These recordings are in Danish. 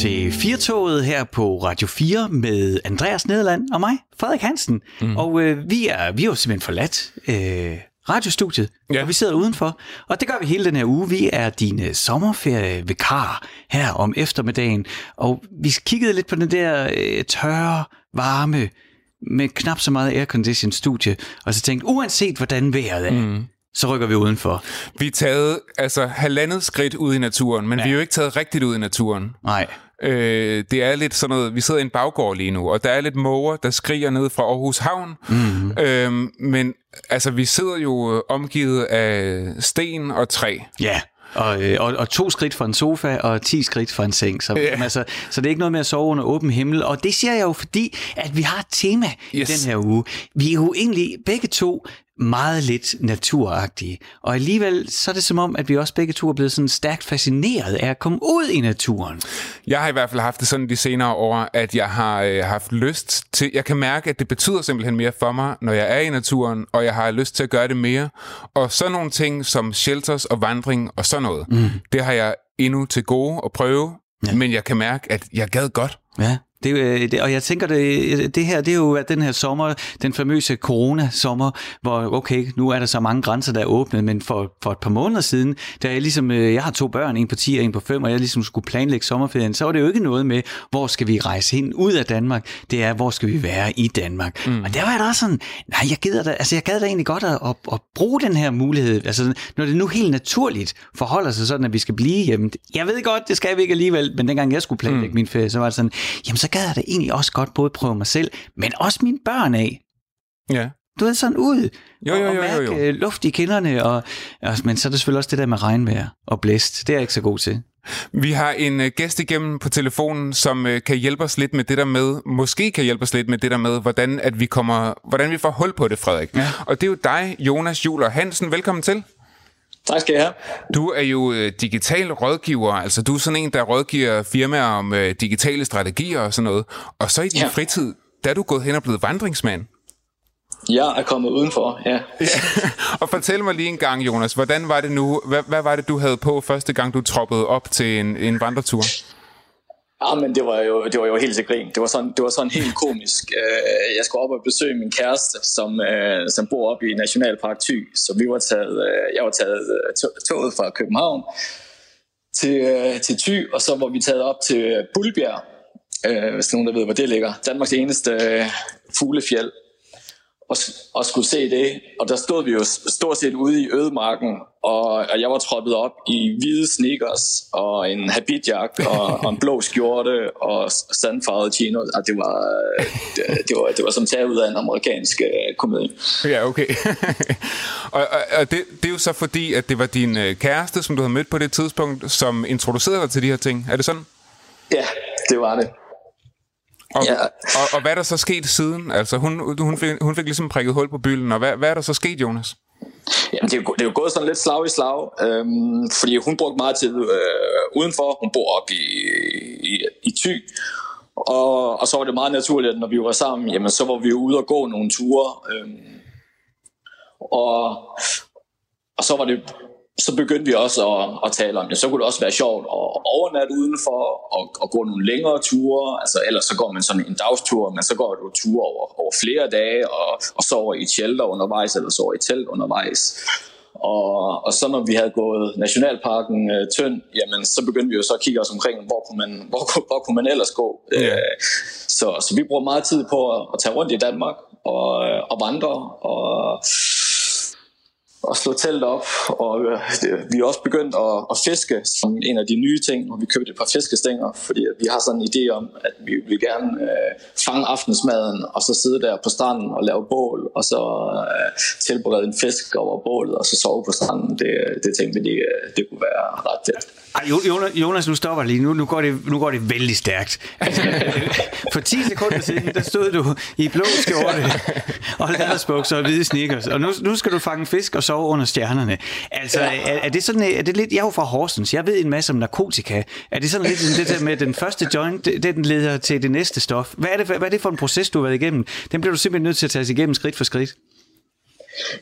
til Firtoget her på Radio 4 med Andreas Nederland og mig, Frederik Hansen. Mm. Og øh, vi, er, vi er jo simpelthen forladt øh, radiostudiet, ja. og vi sidder udenfor. Og det gør vi hele den her uge. Vi er dine sommerferievikar her om eftermiddagen. Og vi kiggede lidt på den der øh, tørre, varme, med knap så meget aircondition studie, og så tænkte, uanset hvordan vejret er, mm så rykker vi udenfor. Vi er taget altså halvandet skridt ud i naturen, men ja. vi er jo ikke taget rigtigt ud i naturen. Nej. Øh, det er lidt sådan noget, vi sidder i en baggård lige nu, og der er lidt måger, der skriger ned fra Aarhus Havn. Mm-hmm. Øh, men altså, vi sidder jo omgivet af sten og træ. Ja. Og, øh, og, og to skridt fra en sofa og ti skridt fra en seng. Så, yeah. altså, så det er ikke noget med at sove under åben himmel. Og det siger jeg jo fordi, at vi har et tema yes. i den her uge. Vi er jo egentlig begge to meget lidt naturagtige. Og alligevel så er det som om, at vi også begge to er blevet sådan stærkt fascineret af at komme ud i naturen. Jeg har i hvert fald haft det sådan de senere år, at jeg har øh, haft lyst til, jeg kan mærke, at det betyder simpelthen mere for mig, når jeg er i naturen, og jeg har lyst til at gøre det mere. Og så nogle ting som shelters og vandring og sådan noget, mm. det har jeg endnu til gode at prøve, ja. men jeg kan mærke, at jeg gad godt. Ja. Det, øh, det, og jeg tænker, det, det her, det er jo den her sommer, den famøse corona-sommer, hvor okay, nu er der så mange grænser, der er åbnet, men for, for et par måneder siden, da jeg ligesom, øh, jeg har to børn, en på 10 og en på 5, og jeg ligesom skulle planlægge sommerferien, så var det jo ikke noget med, hvor skal vi rejse hen ud af Danmark, det er, hvor skal vi være i Danmark. Mm. Og der var jeg da sådan, nej, jeg gider da, altså jeg gad da egentlig godt at, at, at bruge den her mulighed, altså når det nu helt naturligt forholder sig sådan, at vi skal blive hjemme. Jeg ved godt, det skal vi ikke alligevel, men dengang jeg skulle planlægge mm. min ferie, så var det sådan, jamen så gad jeg da egentlig også godt både prøve mig selv, men også mine børn af. Ja. Du er sådan ud jo, jo, og mærke jo, jo. Øh, luft i kinderne, og, og, men så er det selvfølgelig også det der med regnvejr og blæst. Det er jeg ikke så god til. Vi har en uh, gæst igennem på telefonen, som uh, kan hjælpe os lidt med det der med, måske kan hjælpe os lidt med det der med, hvordan, at vi, kommer, hvordan vi får hul på det, Frederik. Ja. Og det er jo dig, Jonas Juler Hansen. Velkommen til. Tak skal jeg have. Du er jo øh, digital rådgiver, altså du er sådan en, der rådgiver firmaer om øh, digitale strategier og sådan noget. Og så i din ja. fritid, der er du gået hen og blevet vandringsmand. Jeg er kommet udenfor, ja. ja. Og fortæl mig lige en gang, Jonas, hvordan var det nu, hvad, hvad var det, du havde på første gang, du troppede op til en, en vandretur? Ja, men det var jo, det var jo helt til grin. Det var sådan, det var sådan helt komisk. Øh, jeg skulle op og besøge min kæreste, som, øh, som bor oppe i Nationalpark Thy. Så vi var taget, øh, jeg var taget toget fra København til, til Thy, og så var vi taget op til Bulbjerg, hvis nogen der ved, hvor det ligger. Danmarks eneste fuglefjeld og, og skulle se det. Og der stod vi jo stort set ude i ødemarken, og, og jeg var troppet op i hvide sneakers og en habitjak og, og en blå skjorte og sandfarvede chinos. Og det var, det, det, var, det var som taget ud af en amerikansk uh, komedie. Ja, okay. og og, og det, det er jo så fordi, at det var din øh, kæreste, som du havde mødt på det tidspunkt, som introducerede dig til de her ting. Er det sådan? Ja, det var det. Og, ja. og, og hvad er der så sket siden? Altså, hun, hun, fik, hun fik ligesom prikket hul på bylden, og hvad, hvad er der så sket, Jonas? Jamen, det, er jo, det er jo gået sådan lidt slag i slag, øhm, fordi hun brugte meget tid øh, udenfor. Hun bor op i, i, i Thy, og, og så var det meget naturligt, at når vi var sammen, jamen, så var vi ude og gå nogle ture. Øhm, og, og så var det så begyndte vi også at, at tale om det. Så kunne det også være sjovt at overnatte udenfor og, og gå nogle længere ture. Altså, ellers så går man sådan en dagstur, men så går du ture over, over flere dage og, og sover i et shelter undervejs, eller sover i telt undervejs. Og, og så når vi havde gået Nationalparken øh, tynd, jamen så begyndte vi jo så at kigge os omkring, hvor kunne man, hvor, hvor kunne man ellers gå. Yeah. Øh, så, så vi bruger meget tid på at, at tage rundt i Danmark og, og vandre og at slå telt op, og øh, vi er også begyndt at, at fiske som en af de nye ting, og vi købte et par fiskestænger, fordi vi har sådan en idé om, at vi vil gerne øh, fange aftensmaden, og så sidde der på stranden og lave bål, og så øh, tilberede en fisk over bålet, og så sove på stranden. Det, det tænkte vi, det, det kunne være ret tæt. Ej, Jonas, nu stopper lige. Nu, nu, går det, nu går det vældig stærkt. Altså, for 10 sekunder siden, der stod du i blå skjorte og lædersbukser og hvide sneakers. Og nu, nu skal du fange fisk og sove under stjernerne. Altså, ja. er, er, det sådan, er det lidt... Jeg er jo fra Horsens. Jeg ved en masse om narkotika. Er det sådan lidt det der med, den første joint, det, den leder til det næste stof? Hvad er, det, hvad er det for en proces, du har været igennem? Den bliver du simpelthen nødt til at tage igennem skridt for skridt.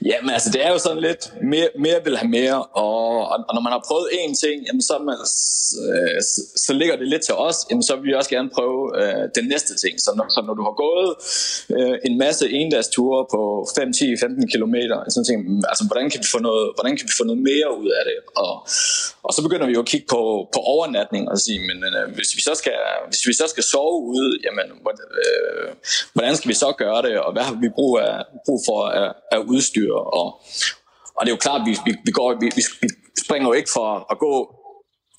Jamen altså, det er jo sådan lidt, mere, mere vil have mere, og, og når man har prøvet én ting, jamen, så, man, så, øh, så ligger det lidt til os, jamen, så vil vi også gerne prøve øh, den næste ting. Så når, så når du har gået øh, en masse endagsture på 5, 10, 15 km, så tænker altså, hvordan kan, vi få noget, hvordan kan vi få noget mere ud af det? Og, og så begynder vi jo at kigge på, på overnatning og sige, men øh, hvis, vi så skal, hvis vi så skal sove ude, jamen, øh, hvordan skal vi så gøre det, og hvad har vi brug, af, brug for af, af udstyr? Og, og det er jo klart, at vi, vi, vi, går, vi, vi springer jo ikke for at gå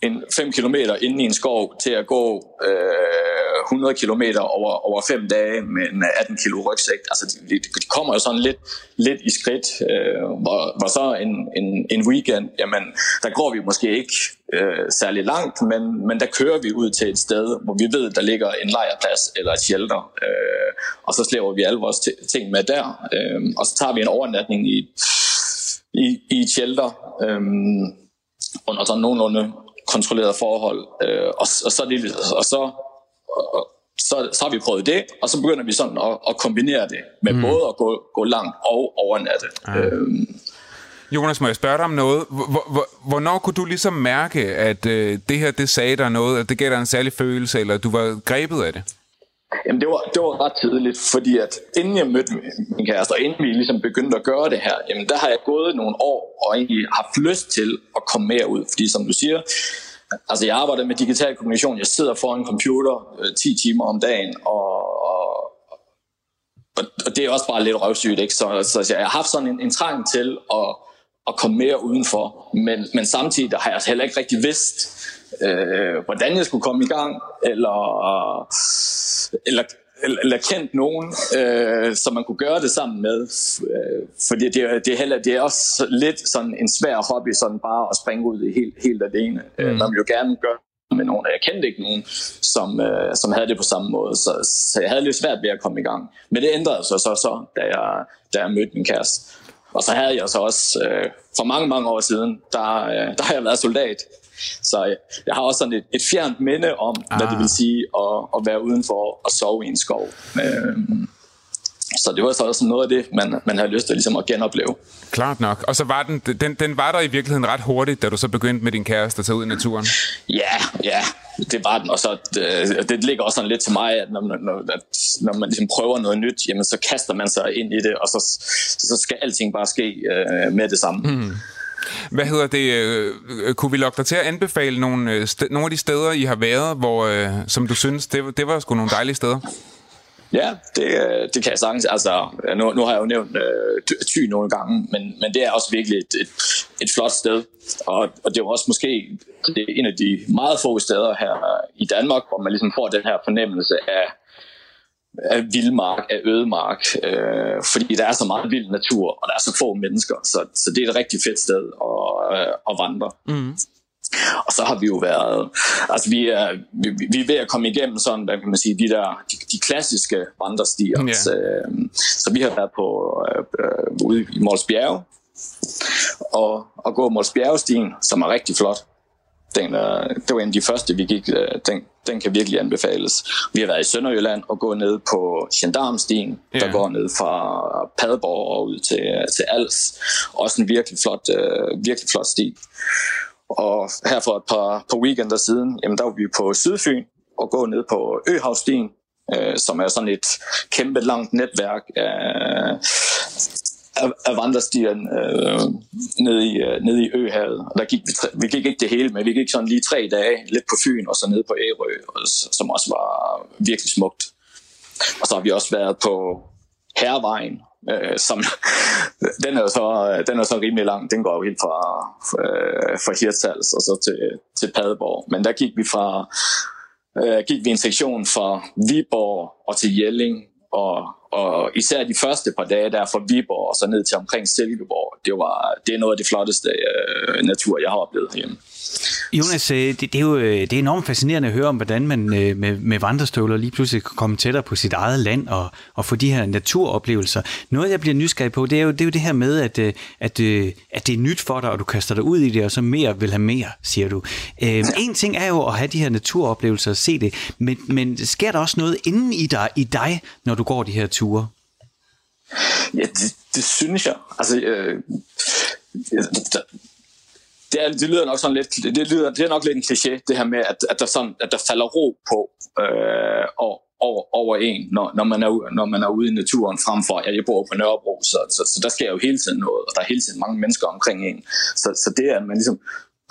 en 5 km inde i en skov til at gå øh, 100 km over, over 5 dage med en 18 kg rygsæk. Altså, de, de kommer jo sådan lidt, lidt i skridt. Øh, hvor, hvor så en, en, en weekend, jamen, der går vi måske ikke øh, særlig langt, men, men der kører vi ud til et sted, hvor vi ved, der ligger en lejrplads eller et shelter, øh, og så slæver vi alle vores ting med der, øh, og så tager vi en overnatning i, i, i et shelter, øh, under sådan nogenlunde kontrolleret forhold, øh, og, og, så, og så, og, så, så har vi prøvet det, og så begynder vi sådan at, at kombinere det med mm. både at gå, gå langt og overnatte. Ah. Øhm. Jonas, må jeg spørge dig om noget? Hvornår kunne du ligesom mærke, at øh, det her, det sagde dig noget, at det gav dig en særlig følelse, eller du var grebet af det? Jamen det var, det var ret tidligt, fordi at inden jeg mødte min kæreste, og inden vi ligesom begyndte at gøre det her, jamen der har jeg gået nogle år og egentlig haft lyst til at komme mere ud. Fordi som du siger, altså jeg arbejder med digital kommunikation, jeg sidder foran en computer øh, 10 timer om dagen, og, og, og det er også bare lidt røvsygt, ikke? Så, så jeg har haft sådan en, en trang til at, at komme mere udenfor, men, men samtidig har jeg altså heller ikke rigtig vidst, øh, hvordan jeg skulle komme i gang, eller, eller, eller, kendt nogen, øh, som man kunne gøre det sammen med. Øh, fordi det, det, er heller, det er også lidt sådan en svær hobby, sådan bare at springe ud i helt, helt alene. Øh, mm. Man vil jo gerne gøre med nogen, jeg kendte ikke nogen, som, øh, som havde det på samme måde, så, så jeg havde lidt svært ved at komme i gang. Men det ændrede sig så, så da, jeg, da jeg mødte min kæreste. Og så havde jeg så også, øh, for mange, mange år siden, der, øh, der har jeg været soldat. Så jeg, jeg har også sådan et, et fjernt minde om, ah. hvad det ah. vil sige at, at være udenfor og sove i en skov. Øhm, så det var så også noget af det, man, man havde lyst til ligesom at genopleve. Klart nok. Og så var den, den, den var der i virkeligheden ret hurtigt, da du så begyndte med din kæreste at tage ud i naturen? Ja, ja, det var den. Og så det, det ligger også sådan lidt til mig, at når, når, at når man ligesom prøver noget nyt, jamen så kaster man sig ind i det, og så, så skal alting bare ske øh, med det samme. Mm. Hvad hedder det? Øh, kunne vi lokke dig til at anbefale nogle, øh, nogle af de steder, I har været, hvor, øh, som du synes, det, det var sgu nogle dejlige steder? Ja, det, øh, det kan jeg sagtens. Altså, nu, nu har jeg jo nævnt øh, Thy nogle gange, men, men det er også virkelig et, et, et flot sted. Og, og det er også måske det er en af de meget få steder her i Danmark, hvor man ligesom får den her fornemmelse af, af vildmark, af ødemark, øh, fordi der er så meget vild natur, og der er så få mennesker, så, så det er et rigtig fedt sted at, øh, at vandre. Mm. Og så har vi jo været, altså vi er, vi, vi er ved at komme igennem sådan, hvad kan man sige, de der, de, de klassiske vandrestier. Yeah. Så, øh, så vi har været på, øh, ude i Måls Bjerge, og, og gå Måls Bjergestien, som er rigtig flot. Den, øh, det var en af de første, vi gik. Øh, den, den kan virkelig anbefales. Vi har været i Sønderjylland og gået ned på Gendarmstien, yeah. der går ned fra Padborg og ud til, til Als. Også en virkelig flot, øh, virkelig flot sti. Og her for et par, par weekender siden, jamen der var vi på Sydfyn og gå ned på Øhavstien, øh, som er sådan et kæmpe langt netværk af, af, af vandrestier øh, nede, i, øh, nede i Øhavet. Og der gik vi, vi gik ikke det hele, men vi gik sådan lige tre dage lidt på Fyn og så ned på Ærø, og, som også var virkelig smukt. Og så har vi også været på Hervejen, øh, som den er jo så, øh, den er så rimelig lang. Den går jo helt fra, øh, fra Hirtshals og så til, til Padborg. Men der gik vi fra øh, gik vi en sektion fra Viborg og til Jelling og, og især de første par dage der fra Viborg og så ned til omkring Silkeborg, det, var, det er noget af det flotteste øh, natur, jeg har oplevet hjemme. Jonas, øh, det, det, er jo øh, det er enormt fascinerende at høre om, hvordan man øh, med, med vandrestøvler lige pludselig kan komme tættere på sit eget land og, og få de her naturoplevelser. Noget, jeg bliver nysgerrig på, det er jo det, er jo det her med, at, at, at det er nyt for dig, og du kaster dig ud i det, og så mere vil have mere, siger du. en ting er jo at have de her naturoplevelser og se det, men, men sker der også noget inden i dig, i dig, når du går de her ture? Ja, det, det synes jeg. Altså, øh, det, er, det lyder nok sådan lidt, det, lyder, det er nok lidt en kliché, det her med, at, at, der, sådan, at der falder ro på øh, og, over, over en, når, når, man er, når man er ude i naturen, frem for, ja, jeg bor på Nørrebro, så, så, så der sker jo hele tiden noget, og der er hele tiden mange mennesker omkring en. Så, så det, at man ligesom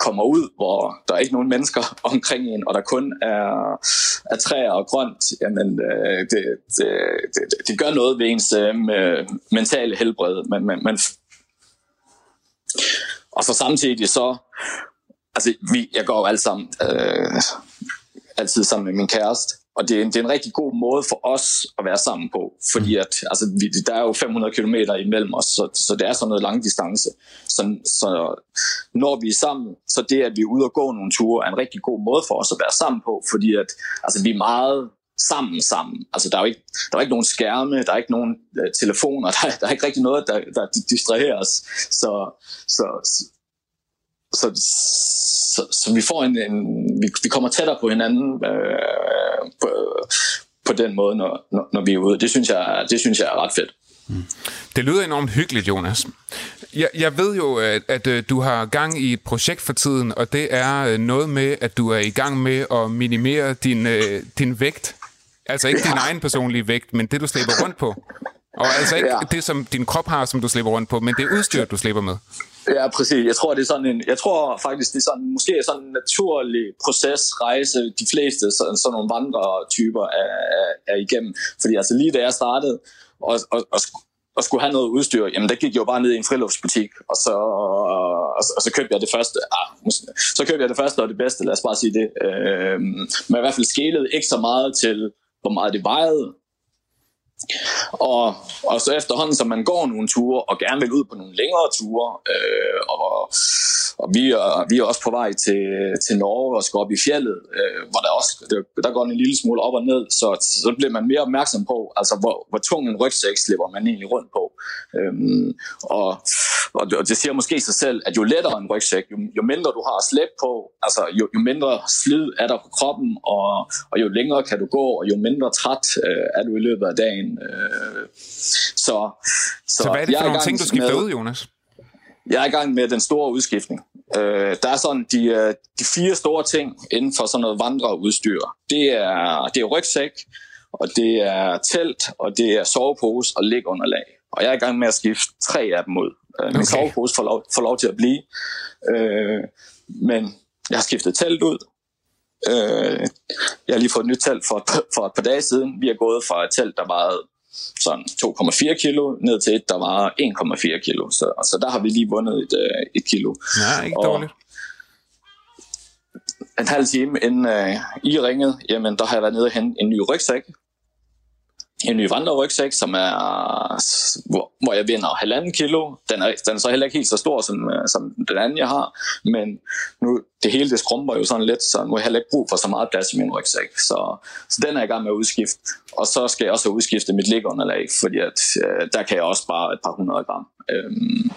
kommer ud, hvor der er ikke nogen mennesker omkring en, og der kun er, er træer og grønt, jamen øh, det, det, det, det gør noget ved ens øh, mentale helbred. Men, men, men, og så samtidig så, altså vi, jeg går jo alle sammen, øh, altid sammen med min kæreste, og det er, en, det er en rigtig god måde for os at være sammen på, fordi at, altså, vi, der er jo 500 km imellem os, så, så det er sådan noget lang distance. Så, så når vi er sammen, så det, at vi er ude og gå nogle ture, er en rigtig god måde for os at være sammen på, fordi at, altså, vi er meget sammen sammen. Altså, der er jo ikke, der er ikke nogen skærme, der er ikke nogen øh, telefoner, der, der er ikke rigtig noget, der, der distraherer os. Så, så, så, så, så vi får en, en vi, vi kommer tættere på hinanden øh, på, på den måde, når, når, når vi er ude. Det synes jeg, det synes jeg er ret fedt. Mm. Det lyder enormt hyggeligt, Jonas. Jeg, jeg ved jo, øh, at, at øh, du har gang i et projekt for tiden, og det er øh, noget med, at du er i gang med at minimere din, din vægt. Altså ikke din egen personlige vægt, men det, du slæber rundt på. Og altså ikke ja. det, som din krop har, som du slæber rundt på, men det udstyr, du slæber med. Ja, præcis. Jeg tror, det er sådan en, jeg tror faktisk, det er sådan, måske sådan en naturlig proces, rejse, de fleste sådan, sådan nogle vandretyper er, er, er igennem. Fordi altså lige da jeg startede, og, og, og, og skulle have noget udstyr, jamen der gik jeg jo bare ned i en friluftsbutik, og så, og, og så købte jeg det første, ah, så købte jeg det første og det bedste, lad os bare sige det. Øh, men i hvert fald skælede ikke så meget til, hvor meget det vejede, og, og så efterhånden, som man går nogle ture, og gerne vil ud på nogle længere ture, øh, og, og vi, er, vi er også på vej til, til Norge og skal op i fjellet, øh, hvor der også der, der går en lille smule op og ned, så, så bliver man mere opmærksom på, altså hvor, hvor tung en rygsæk slipper man egentlig rundt på. Øhm, og, og, og det siger måske sig selv, at jo lettere en rygsæk, jo, jo mindre du har at slæbe på, altså jo, jo mindre slid er der på kroppen, og, og jo længere kan du gå, og jo mindre træt øh, er du i løbet af dagen. Øh, så, så, så hvad er det for nogle ting, du skifter med, ud, Jonas? Jeg er i gang med den store udskiftning. Øh, der er sådan de, øh, de fire store ting inden for sådan noget vandreudstyr. Det er, det er rygsæk, og det er telt, og det er sovepose og ligunderlag. Og jeg er i gang med at skifte tre af dem ud. Øh, okay. Min sovepose får lov, får lov til at blive. Øh, men jeg har skiftet telt ud. Øh, jeg har lige fået et nyt telt for, for et par dage siden. Vi er gået fra et telt, der var sådan 2,4 kilo ned til et, der var 1,4 kilo. Så altså, der har vi lige vundet et, øh, et kilo. Ja, ikke dårligt. En halv time inden uh, I ringede, jamen der har jeg været nede og hente en ny rygsæk, en ny vandrerygsæk, som er, hvor, hvor jeg vinder halvanden kilo. Den er, den er så heller ikke helt så stor, som, øh, som den anden, jeg har. Men nu, det hele det skrumper jo sådan lidt, så nu har jeg heller ikke brug for så meget plads i min rygsæk. Så, så den er jeg i gang med at udskifte. Og så skal jeg også udskifte mit ligunderlag, fordi at, øh, der kan jeg også bare et par hundrede gram. Øhm,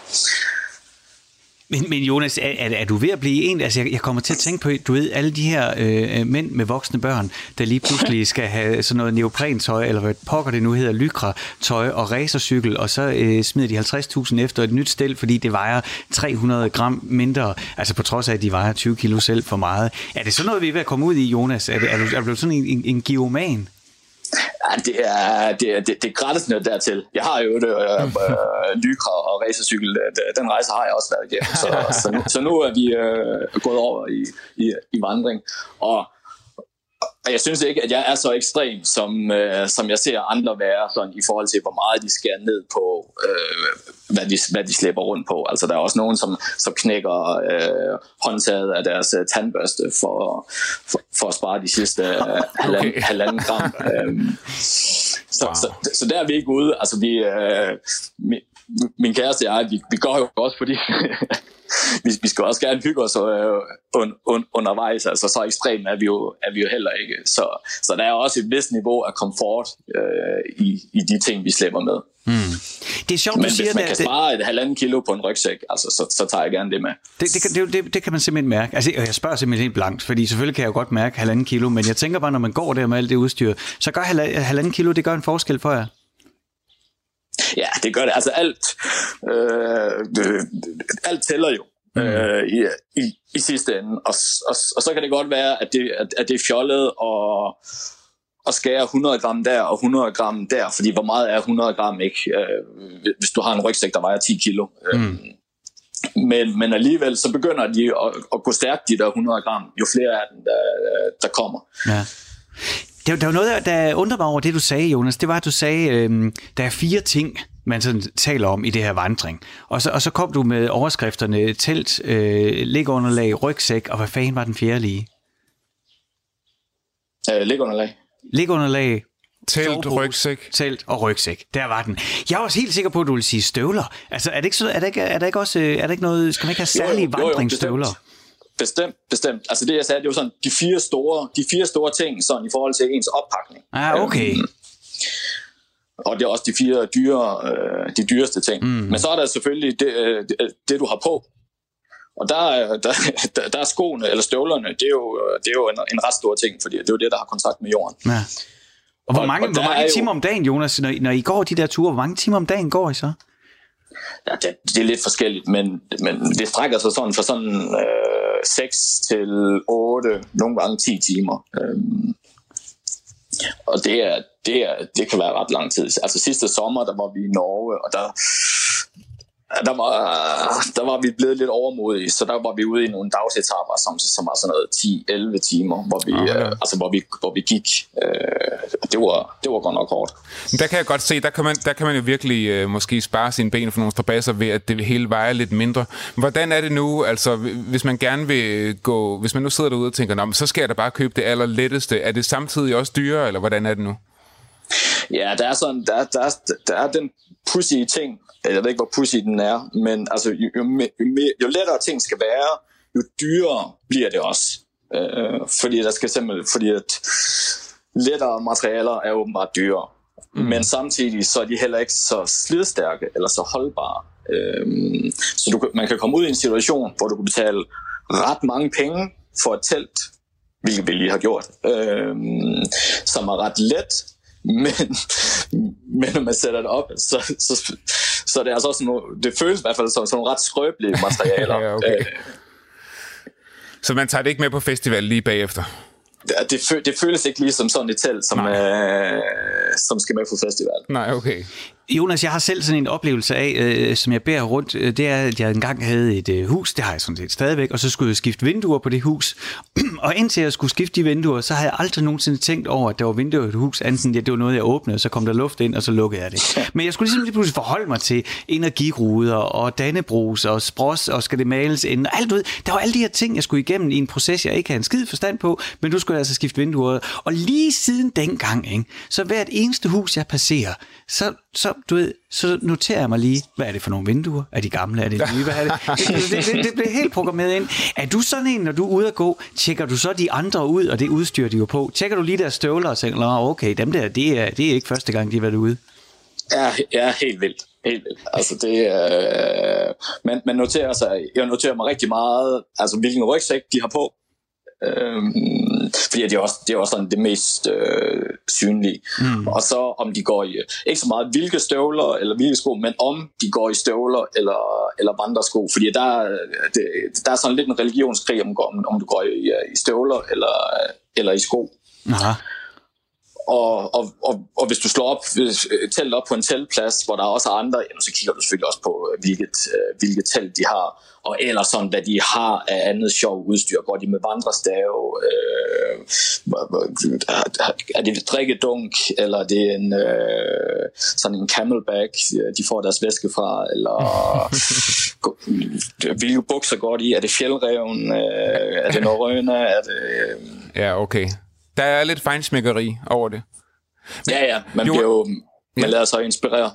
men, men Jonas, er, er, er du ved at blive en? Altså, jeg, jeg kommer til at tænke på, du ved, alle de her øh, mænd med voksne børn, der lige pludselig skal have sådan noget neoprentøj, eller hvad pokker det nu hedder, lykra-tøj og racercykel, og så øh, smider de 50.000 efter et nyt stel, fordi det vejer 300 gram mindre, altså på trods af, at de vejer 20 kilo selv for meget. Er det sådan noget, vi er ved at komme ud i, Jonas? Er, det, er, du, er du sådan en, en, en geoman? Ja, det er, det er, det, det er gratis noget dertil. Jeg har jo det, øh, øh, øh lykra og racercykel. Den rejse har jeg også været igennem. Så, så, så nu er vi øh, gået over i, i, i vandring. Og og jeg synes ikke, at jeg er så ekstrem, som, øh, som jeg ser andre være, sådan, i forhold til, hvor meget de skærer ned på, øh, hvad, de, hvad de slæber rundt på. Altså, der er også nogen, som, som knækker øh, håndtaget af deres øh, tandbørste for, for, for at spare de sidste øh, okay. halvanden gram. Øh, så, wow. så, så der er vi ikke ude. Altså, vi, øh, min, kæreste og jeg, vi, vi går jo også, fordi vi, vi skal også gerne hygge os øh, un, un, undervejs. Altså, så ekstremt er vi, jo, er vi jo heller ikke. Så, så der er også et vist niveau af komfort øh, i, i de ting, vi slæber med. Mm. Det er sjovt, Men du siger, hvis man kan det, spare et halvanden kilo på en rygsæk, altså, så, så tager jeg gerne det med. Det, det, det, det, det kan man simpelthen mærke. Altså, jeg spørger simpelthen helt blankt, fordi selvfølgelig kan jeg jo godt mærke halvanden kilo, men jeg tænker bare, når man går der med alt det udstyr, så gør halvanden kilo, det gør en forskel for jer. Ja, det gør det. Altså alt, øh, det, alt tæller jo. Mm. Øh, i, i, i sidste ende. Og, og, og så kan det godt være, at det, at, at det er fjollet og at skære 100 gram der og 100 gram der, fordi hvor meget er 100 gram ikke, øh, hvis du har en rygsæk, der vejer 10 kilo. Øh, mm. Men, men alligevel, så begynder de at, at gå stærkt, de der 100 gram, jo flere af dem, der, der kommer. Ja. Der, der var noget, der undrer mig over det, du sagde, Jonas. Det var, at du sagde, øh, der er fire ting, man sådan taler om i det her vandring. Og så, og så kom du med overskrifterne telt, øh, liggeunderlag, rygsæk, og hvad fanden var den fjerde lige? Øh, liggeunderlag. Liggeunderlag, Telt, rygsæk. Telt og rygsæk. Der var den. Jeg var også helt sikker på, at du ville sige støvler. Altså, er det ikke, så, er der ikke, er der ikke også er der ikke noget, skal man ikke have særlige jo, jo, vandringsstøvler? Jo, bestemt. Bestemt, bestemt. Altså det, jeg sagde, det var sådan de fire store, de fire store ting sådan, i forhold til ens oppakning. Ah, okay. Øhm, og det er også de fire dyre, øh, de dyreste ting. Mm. Men så er der selvfølgelig det, øh, det, det, du har på. Og der, der, der, der er skoene, eller støvlerne, det er jo, det er jo en, en ret stor ting, fordi det er jo det, der har kontakt med jorden. Ja. Og hvor mange, og, og hvor mange timer jo... om dagen, Jonas, når, når I går de der ture, hvor mange timer om dagen går I så? Ja, det, det er lidt forskelligt, men, men det strækker sig sådan fra sådan øh, 6 til 8, nogle gange 10 timer. Øhm, og det, er, det, er, det kan være ret lang tid. Altså sidste sommer, der var vi i Norge, og der, der var, der var vi blevet lidt overmodige, så der var vi ude i nogle dagsetapper, som, som var sådan noget 10-11 timer, hvor vi, okay. øh, altså, hvor vi, hvor vi gik. Øh, det, var, det var godt nok hårdt. Der kan jeg godt se, der kan man, der kan man jo virkelig øh, måske spare sine ben for nogle strabasser ved, at det hele vejer lidt mindre. Hvordan er det nu, altså hvis man gerne vil gå, hvis man nu sidder derude og tænker, så skal jeg da bare købe det allerletteste. Er det samtidig også dyrere, eller hvordan er det nu? Ja, der er, sådan, der, der, der er den pussy ting, jeg ved ikke, hvor pussy den er, men altså, jo, jo, jo, jo lettere ting skal være, jo dyrere bliver det også. Øh, fordi der skal simpelthen, fordi at lettere materialer er åbenbart dyrere. Mm. Men samtidig så er de heller ikke så slidstærke eller så holdbare. Øh, så du, man kan komme ud i en situation, hvor du kan betale ret mange penge for et telt, hvilket vi lige har gjort, øh, som er ret let, men, men når man sætter det op, så, så, så det er altså også nogle, det føles i hvert fald som, som ret skrøbelige materialer. ja, okay. Øh, så man tager det ikke med på festival lige bagefter? Det, det føles ikke lige som sådan et telt, som, øh, som skal med på festival. Nej, okay. Jonas, jeg har selv sådan en oplevelse af, øh, som jeg bærer rundt, øh, det er, at jeg engang havde et øh, hus, det har jeg sådan set stadigvæk, og så skulle jeg skifte vinduer på det hus. og indtil jeg skulle skifte de vinduer, så havde jeg aldrig nogensinde tænkt over, at der var vinduer i et hus, enten det var noget, jeg åbnede, så kom der luft ind, og så lukkede jeg det. Men jeg skulle ligesom lige pludselig forholde mig til energiruder og dannebrus og spros, og skal det males ind, og alt ud. Der var alle de her ting, jeg skulle igennem i en proces, jeg ikke havde en skid forstand på, men nu skulle jeg altså skifte vinduer. Og lige siden dengang, ikke, så hvert eneste hus, jeg passerer, så, så, du ved, så noterer jeg mig lige, hvad er det for nogle vinduer? Er de gamle? Er det nye? Hvad er det? Det, det, det, det bliver helt programmeret ind. Er du sådan en, når du er ude at gå, tjekker du så de andre ud, og det udstyr de jo på? Tjekker du lige deres støvler og tænker, okay, dem der, det er, det er ikke første gang, de har været ude? Ja, ja helt vildt. Helt vildt. Altså det, øh, man, man noterer sig, jeg noterer mig rigtig meget, altså hvilken rygsæk de har på, Øhm, fordi det er, også, det er også sådan det mest øh, synlige. Mm. Og så om de går i, ikke så meget hvilke støvler eller hvilke sko, men om de går i støvler eller, eller vandresko. Fordi der, det, der er sådan lidt en religionskrig om, om, du går i, i støvler eller, eller i sko. Aha. Og, og, og, og hvis du slår op, telt op på en teltplads, hvor der også er andre, jamen, så kigger du selvfølgelig også på, hvilket, hvilket telt de har og ellers sådan, hvad de har af andet sjov udstyr. Går de med vandrestave? Øh, er det drikkedunk? Eller er det en, øh, sådan en camelback, de får deres væske fra? Eller hvilke bukser går de i? Er det fjeldreven? Øh, er det norrøna? Er det, øh... Ja, okay. Der er lidt fejnsmækkeri over det. Men, ja, ja. Man, jo, bliver jo, man lader sig inspirere.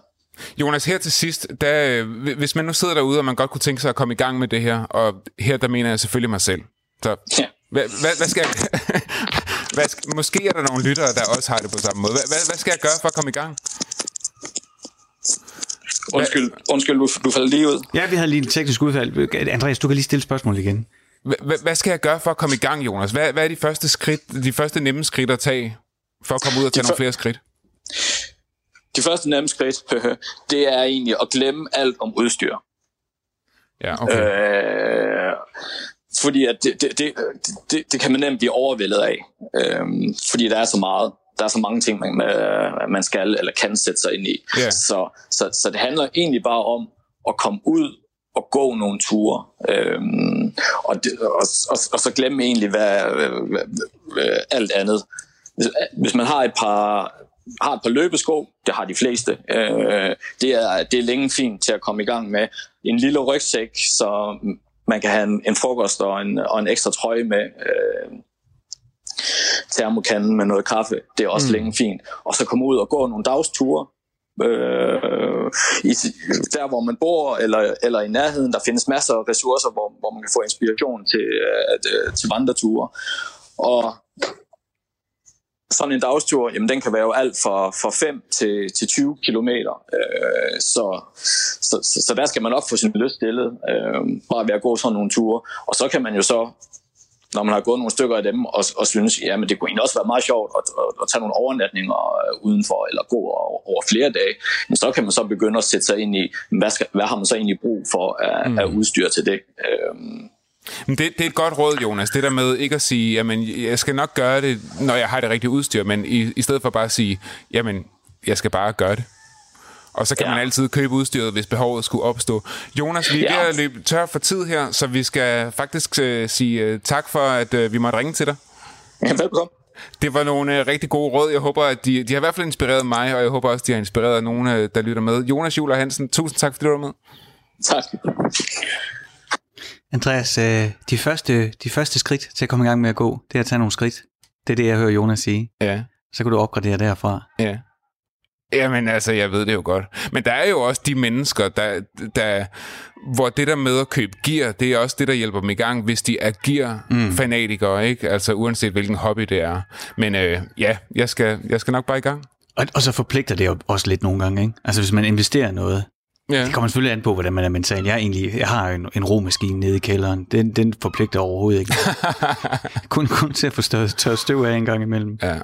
Jonas, her til sidst, der, hvis man nu sidder derude, og man godt kunne tænke sig at komme i gang med det her, og her der mener jeg selvfølgelig mig selv. Så ja. hvad, hvad, hvad skal jeg... hvad, måske er der nogle lyttere, der også har det på samme måde. Hvad, hvad, hvad skal jeg gøre for at komme i gang? Undskyld, undskyld du, du faldt lige ud. Ja, vi havde lige en teknisk udfald. Andreas, du kan lige stille spørgsmålet igen. Hvad, skal jeg gøre for at komme i gang, Jonas? Hvad, hvad er de første skridt, de første nemme skridt at tage, for at komme ud og tage nogle flere skridt? de første nemme skridt, det er egentlig at glemme alt om udstyr. Ja, okay. Øh, fordi at det, det, det, det, det kan man nemt blive overvældet af. Øh, fordi der er så meget. Der er så mange ting, man, man skal eller kan sætte sig ind i. Ja. Så, så, så det handler egentlig bare om at komme ud og gå nogle ture. Øhm, og, det, og, og, og så glemme egentlig hvad, hvad, hvad, alt andet. Hvis, hvis man har et par har et par løbesko, det har de fleste. Øh, det, er, det er længe fint til at komme i gang med. En lille rygsæk, så man kan have en, en frokost og en, og en ekstra trøje med. Øh, termokanden med noget kaffe, det er også mm. længe fint. Og så komme ud og gå nogle dagsture, øh, i, der hvor man bor, eller, eller i nærheden. Der findes masser af ressourcer, hvor, hvor man kan få inspiration til, øh, at, øh, til vandreture. Og sådan en dagstur, jamen den kan være jo alt fra, fra 5 til, til 20 kilometer. Øh, så, så, så, så der skal man op få sin lyst stillet, øh, bare ved at gå sådan nogle ture. Og så kan man jo så når man har gået nogle stykker af dem, og, og synes, ja, men det kunne egentlig også være meget sjovt at, at, at tage nogle overnatninger øh, udenfor, eller gå over, over flere dage, men så kan man så begynde at sætte sig ind i, hvad, skal, hvad har man så egentlig brug for af, mm. af udstyr til det. Øhm, men det, det er et godt råd, Jonas, det der med ikke at sige, jamen, jeg skal nok gøre det, når jeg har det rigtige udstyr, men i, i stedet for bare at sige, jamen, jeg skal bare gøre det. Og så kan ja. man altid købe udstyret, hvis behovet skulle opstå. Jonas, vi er ja. ved at løbe tør for tid her, så vi skal faktisk uh, sige uh, tak for, at uh, vi måtte ringe til dig. Ja, velkommen. Det var nogle uh, rigtig gode råd. Jeg håber, at de, de har i hvert fald inspireret mig, og jeg håber også, de har inspireret nogen, uh, der lytter med. Jonas Juler Hansen, tusind tak, fordi du var med. Tak. Andreas, de første, de første skridt til at komme i gang med at gå, det er at tage nogle skridt. Det er det, jeg hører Jonas sige. Ja. Så kan du opgradere derfra. Ja. Jamen altså, jeg ved det jo godt. Men der er jo også de mennesker, der, der, hvor det der med at købe gear, det er også det, der hjælper dem i gang, hvis de er gear-fanatikere, mm. ikke? Altså uanset hvilken hobby det er. Men øh, ja, jeg skal, jeg skal nok bare i gang. Og, og så forpligter det jo også lidt nogle gange, ikke? Altså hvis man investerer noget, Ja. Det kommer selvfølgelig an på, hvordan man er mental. Jeg, er egentlig, jeg har en, en romaskine nede i kælderen. Den, den forpligter overhovedet ikke. kun, kun til at få tørre støv af en gang imellem. Ja.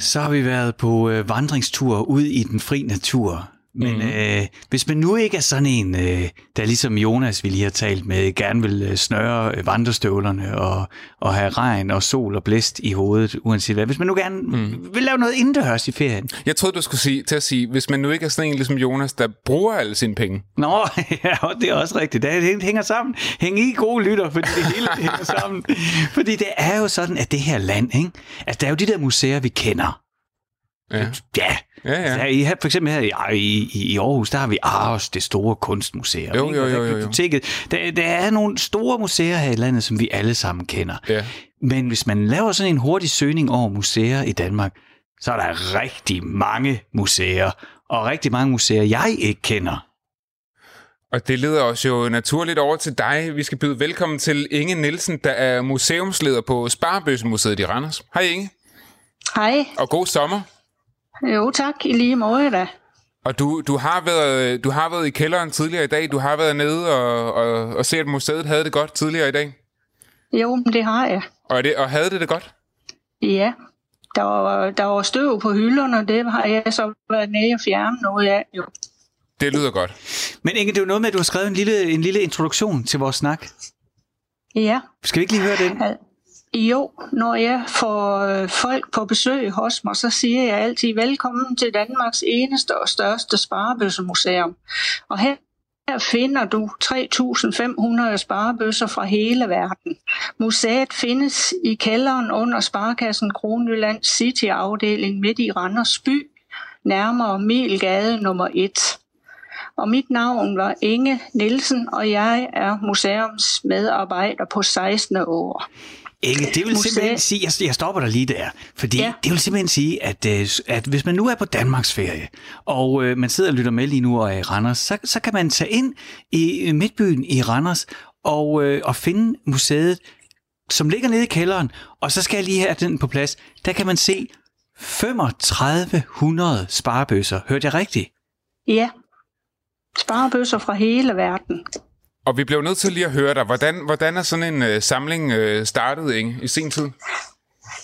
Så har vi været på øh, vandringstur ud i den fri natur. Men mm-hmm. øh, hvis man nu ikke er sådan en, øh, der ligesom Jonas, vi lige har talt med, gerne vil øh, snøre øh, vandrestøvlerne og, og have regn og sol og blæst i hovedet, uanset hvad. Hvis man nu gerne mm. vil lave noget indendørs i ferien. Jeg troede, du skulle sige, til at sige, hvis man nu ikke er sådan en ligesom Jonas, der bruger alle sine penge. Nå, ja, det er også rigtigt. Det hænger sammen. Hæng i gode lytter, fordi det hele hænger sammen. Fordi det er jo sådan, at det her land, ikke? Altså, der er jo de der museer, vi kender. Ja. ja, Ja, ja. I, for eksempel her i, i, i Aarhus, der har vi Aarhus, det store kunstmuseum. Jo, jo, jo, jo, jo. Der, der er nogle store museer her i landet, som vi alle sammen kender. Ja. Men hvis man laver sådan en hurtig søgning over museer i Danmark, så er der rigtig mange museer, og rigtig mange museer, jeg ikke kender. Og det leder os jo naturligt over til dig. Vi skal byde velkommen til Inge Nielsen, der er museumsleder på Sparebøssemuseet i Randers. Hej Inge. Hej. Og god sommer. Jo, tak. I lige måde da. Og du, du, har været, du har været i kælderen tidligere i dag. Du har været nede og, og, og set, at museet havde det godt tidligere i dag. Jo, det har jeg. Og, det, og havde det det godt? Ja. Der var, der var støv på hylderne, og det har jeg så været nede og fjerne noget af. Jo. Det lyder godt. Men Inge, det er jo noget med, at du har skrevet en lille, en lille introduktion til vores snak. Ja. Skal vi ikke lige høre den? Jo, når jeg får øh, folk på besøg hos mig, så siger jeg altid velkommen til Danmarks eneste og største sparebøssemuseum. Og her her finder du 3.500 sparebøsser fra hele verden. Museet findes i kælderen under Sparkassen Kronjylland City afdeling midt i Randers by, nærmere Milgade nummer 1. Og mit navn var Inge Nielsen, og jeg er museumsmedarbejder på 16. år. Inge, det vil Museet. simpelthen sige, jeg, jeg stopper dig lige der, fordi ja. det vil simpelthen sige, at, øh, at hvis man nu er på Danmarks ferie, og øh, man sidder og lytter med lige nu og er i Randers, så, så kan man tage ind i øh, midtbyen i Randers og, øh, og finde museet, som ligger nede i kælderen, og så skal jeg lige have den på plads. Der kan man se 3500 sparebøsser. Hørte jeg rigtigt? Ja, sparebøsser fra hele verden. Og vi blev nødt til lige at høre dig. Hvordan, hvordan er sådan en øh, samling øh, startet ikke? i sin tid?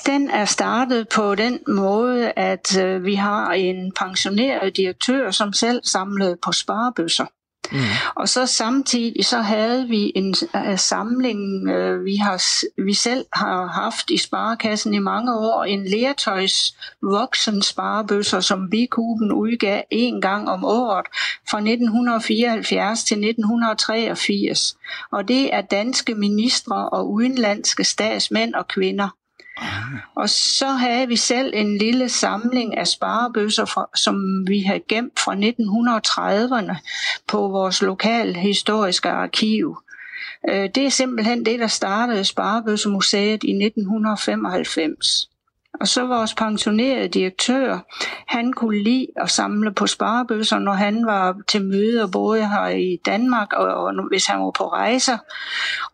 Den er startet på den måde, at øh, vi har en pensioneret direktør, som selv samlede på sparebøsser. Mm. Og så samtidig så havde vi en øh, uh, samling, uh, øh, vi, har, vi selv har haft i sparekassen i mange år, en lertøjs voksen sparebøsser, som Bikuben udgav en gang om året fra 1974 til 1983. Og det er danske ministre og udenlandske statsmænd og kvinder. Og så havde vi selv en lille samling af sparebøsser, fra, som vi havde gemt fra 1930'erne på vores lokale historiske arkiv. Øh, det er simpelthen det, der startede Sparebøssemuseet i 1995. Og så vores pensionerede direktør, han kunne lide at samle på sparebøsser, når han var til møder både her i Danmark og, og hvis han var på rejser.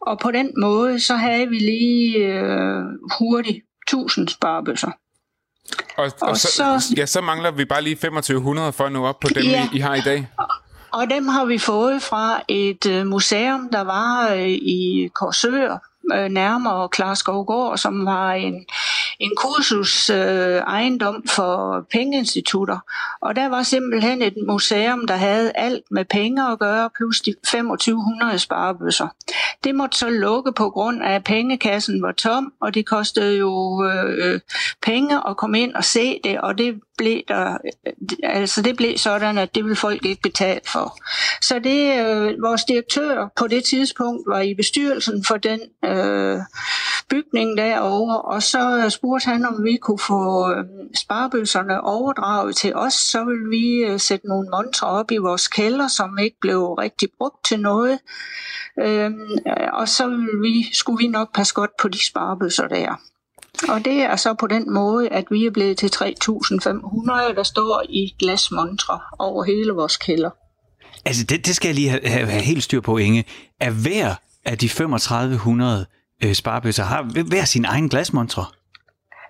Og på den måde, så havde vi lige øh, hurtigt 1000 sparebøsser. Og, og, og så, så, ja, så mangler vi bare lige 2500 for at nå op på dem, ja, I, I har i dag. Og dem har vi fået fra et øh, museum, der var øh, i Korsør, øh, nærmere Klarskovgård, som var en, en kursus øh, ejendom for pengeinstitutter. Og der var simpelthen et museum, der havde alt med penge at gøre, plus de 2500 sparebøsser. Det måtte så lukke på grund af, at pengekassen var tom, og det kostede jo øh, penge at komme ind og se det, og det blev der, øh, altså det blev sådan, at det ville folk ikke betale for. Så det, øh, vores direktør på det tidspunkt var i bestyrelsen for den øh, bygningen derovre, og så spurgte han, om vi kunne få øhm, sparebøsserne overdraget til os, så ville vi øh, sætte nogle montre op i vores kælder, som ikke blev rigtig brugt til noget. Øhm, øh, og så ville vi, skulle vi nok passe godt på de sparebøsser der. Og det er så på den måde, at vi er blevet til 3.500, der står i glasmontre over hele vores kælder. Altså, det, det skal jeg lige have, have, have helt styr på, Inge. Er hver af de 3500 øh, sparebøsser har hver sin egen glasmontre?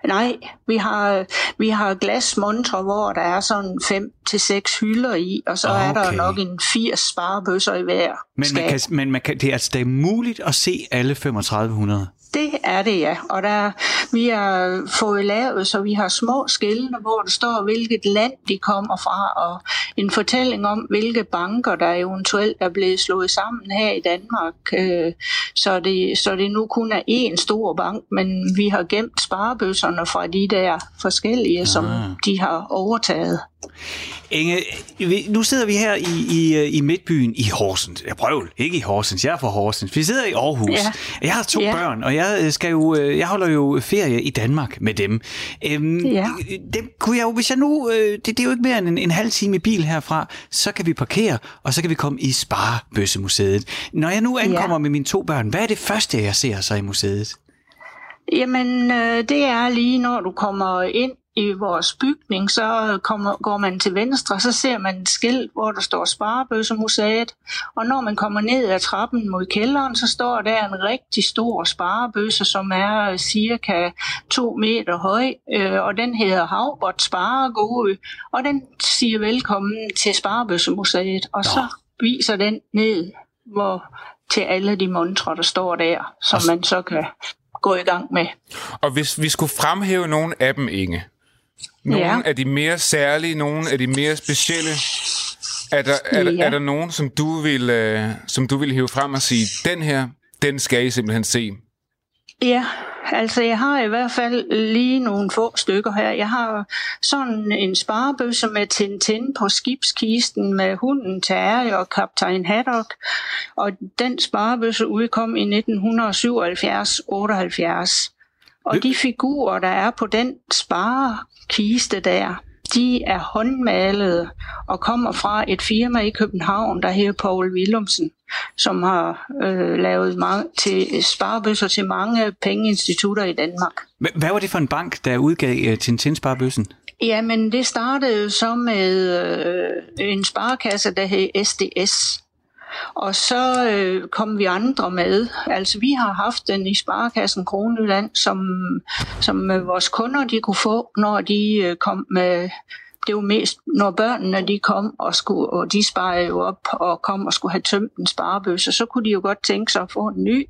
Nej, vi har, vi har glasmontre, hvor der er sådan fem til seks hylder i, og så okay. er der nok en 80 sparebøsser i hver Men, man kan, men man kan, det er altså det er muligt at se alle 3500? Det er det, ja. Og der, vi har fået lavet, så vi har små skilte, hvor der står, hvilket land de kommer fra, og en fortælling om, hvilke banker, der eventuelt er blevet slået sammen her i Danmark. Øh, så det, så det nu kun er én stor bank, men vi har gemt sparebøsserne fra de der forskellige, ah. som de har overtaget. Inge, nu sidder vi her i, i, i midtbyen i Horsens. Jeg prøver ikke i Horsens, jeg er fra Horsens. Vi sidder i Aarhus. Ja. Jeg har to ja. børn, og jeg, øh, skal jo, øh, jeg holder jo ferie i Danmark med dem. Øhm, ja. dem kunne jeg jo, hvis jeg nu, øh, det, det er jo ikke mere end en, en halv time i bil herfra, så kan vi parkere, og så kan vi komme i Sparebøssemuseet. Når jeg nu ankommer ja. med mine to børn, hvad er det første, jeg ser så i museet? Jamen, det er lige når du kommer ind i vores bygning, så kommer, går man til venstre, så ser man et skilt, hvor der står Sparebøssemuseet. Og når man kommer ned ad trappen mod kælderen, så står der en rigtig stor sparebøsse, som er cirka to meter høj, øh, og den hedder Havbot Sparegode, og den siger velkommen til Sparebøssemuseet. Og så viser den ned hvor, til alle de montre, der står der, som man så kan gå i gang med. Og hvis vi skulle fremhæve nogle af dem, Inge, nogle ja. af de mere særlige, nogle af de mere specielle. Er der, er, ja. er der nogen, som du, vil, uh, som du vil hive frem og sige, den her, den skal I simpelthen se? Ja, altså jeg har i hvert fald lige nogle få stykker her. Jeg har sådan en sparebøsse med Tintin på skibskisten med hunden Terje og kaptajn Haddock. Og den sparebøsse udkom i 1977-78. Og de figurer, der er på den sparekiste der, de er håndmalede og kommer fra et firma i København, der hedder Paul Willumsen, som har øh, lavet mange, til sparebøsser til mange pengeinstitutter i Danmark. Hvad var det for en bank, der udgav uh, Tintin-sparebøssen? Jamen, det startede så med øh, en sparekasse, der hed SDS, og så øh, kom vi andre med. Altså vi har haft den i Sparekassen Kroneland, som, som øh, vores kunder de kunne få, når de øh, kom med det var mest, når børnene de kom, og, skulle, og de sparede jo op og kom og skulle have tømt en sparebøsse, så kunne de jo godt tænke sig at få en ny.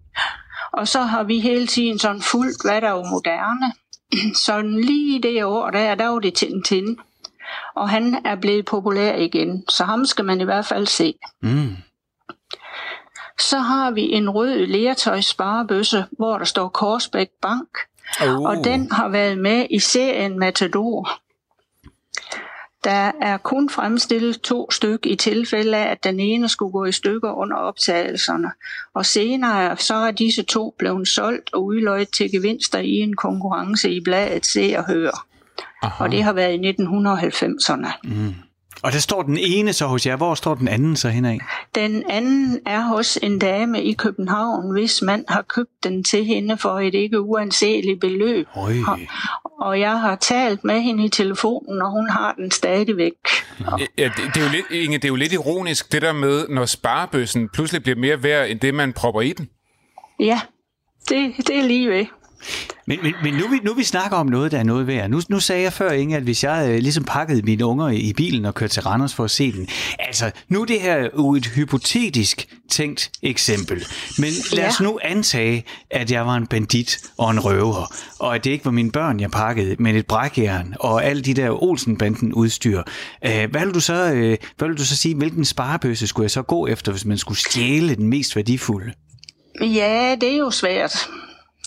Og så har vi hele tiden sådan fuldt, hvad der er jo moderne. Så lige det år, der, der var det Tintin. Og han er blevet populær igen, så ham skal man i hvert fald se. Mm. Så har vi en rød lertøjssparebøsse, hvor der står Korsbæk Bank, Oh. og den har været med i serien Matador. Der er kun fremstillet to stykker i tilfælde af, at den ene skulle gå i stykker under optagelserne. Og senere så er disse to blevet solgt og udløjet til gevinster i en konkurrence i bladet Se og Hør. Aha. Og det har været i 1990'erne. Og der står den ene så hos jer. Hvor står den anden så henad? Den anden er hos en dame i København, hvis mand har købt den til hende for et ikke uanseligt beløb. Øj. Og jeg har talt med hende i telefonen, og hun har den stadigvæk. Ja, det, det, er jo lidt, Inge, det er jo lidt ironisk, det der med, når sparebøssen pludselig bliver mere værd, end det, man propper i den. Ja, det, det er lige ved. Men, men, men nu, vi, nu vi snakker om noget, der er noget værd. Nu, nu sagde jeg før, Inge, at hvis jeg øh, ligesom pakkede mine unger i bilen og kørte til Randers for at se den. Altså, nu er det her jo et hypotetisk tænkt eksempel. Men lad os nu antage, at jeg var en bandit og en røver, og at det ikke var mine børn, jeg pakkede, men et brækjern og alle de der Olsenbanden udstyr. Øh, hvad, vil du så, øh, hvad vil du så sige, hvilken sparebøsse skulle jeg så gå efter, hvis man skulle stjæle den mest værdifulde? Ja, det er jo svært.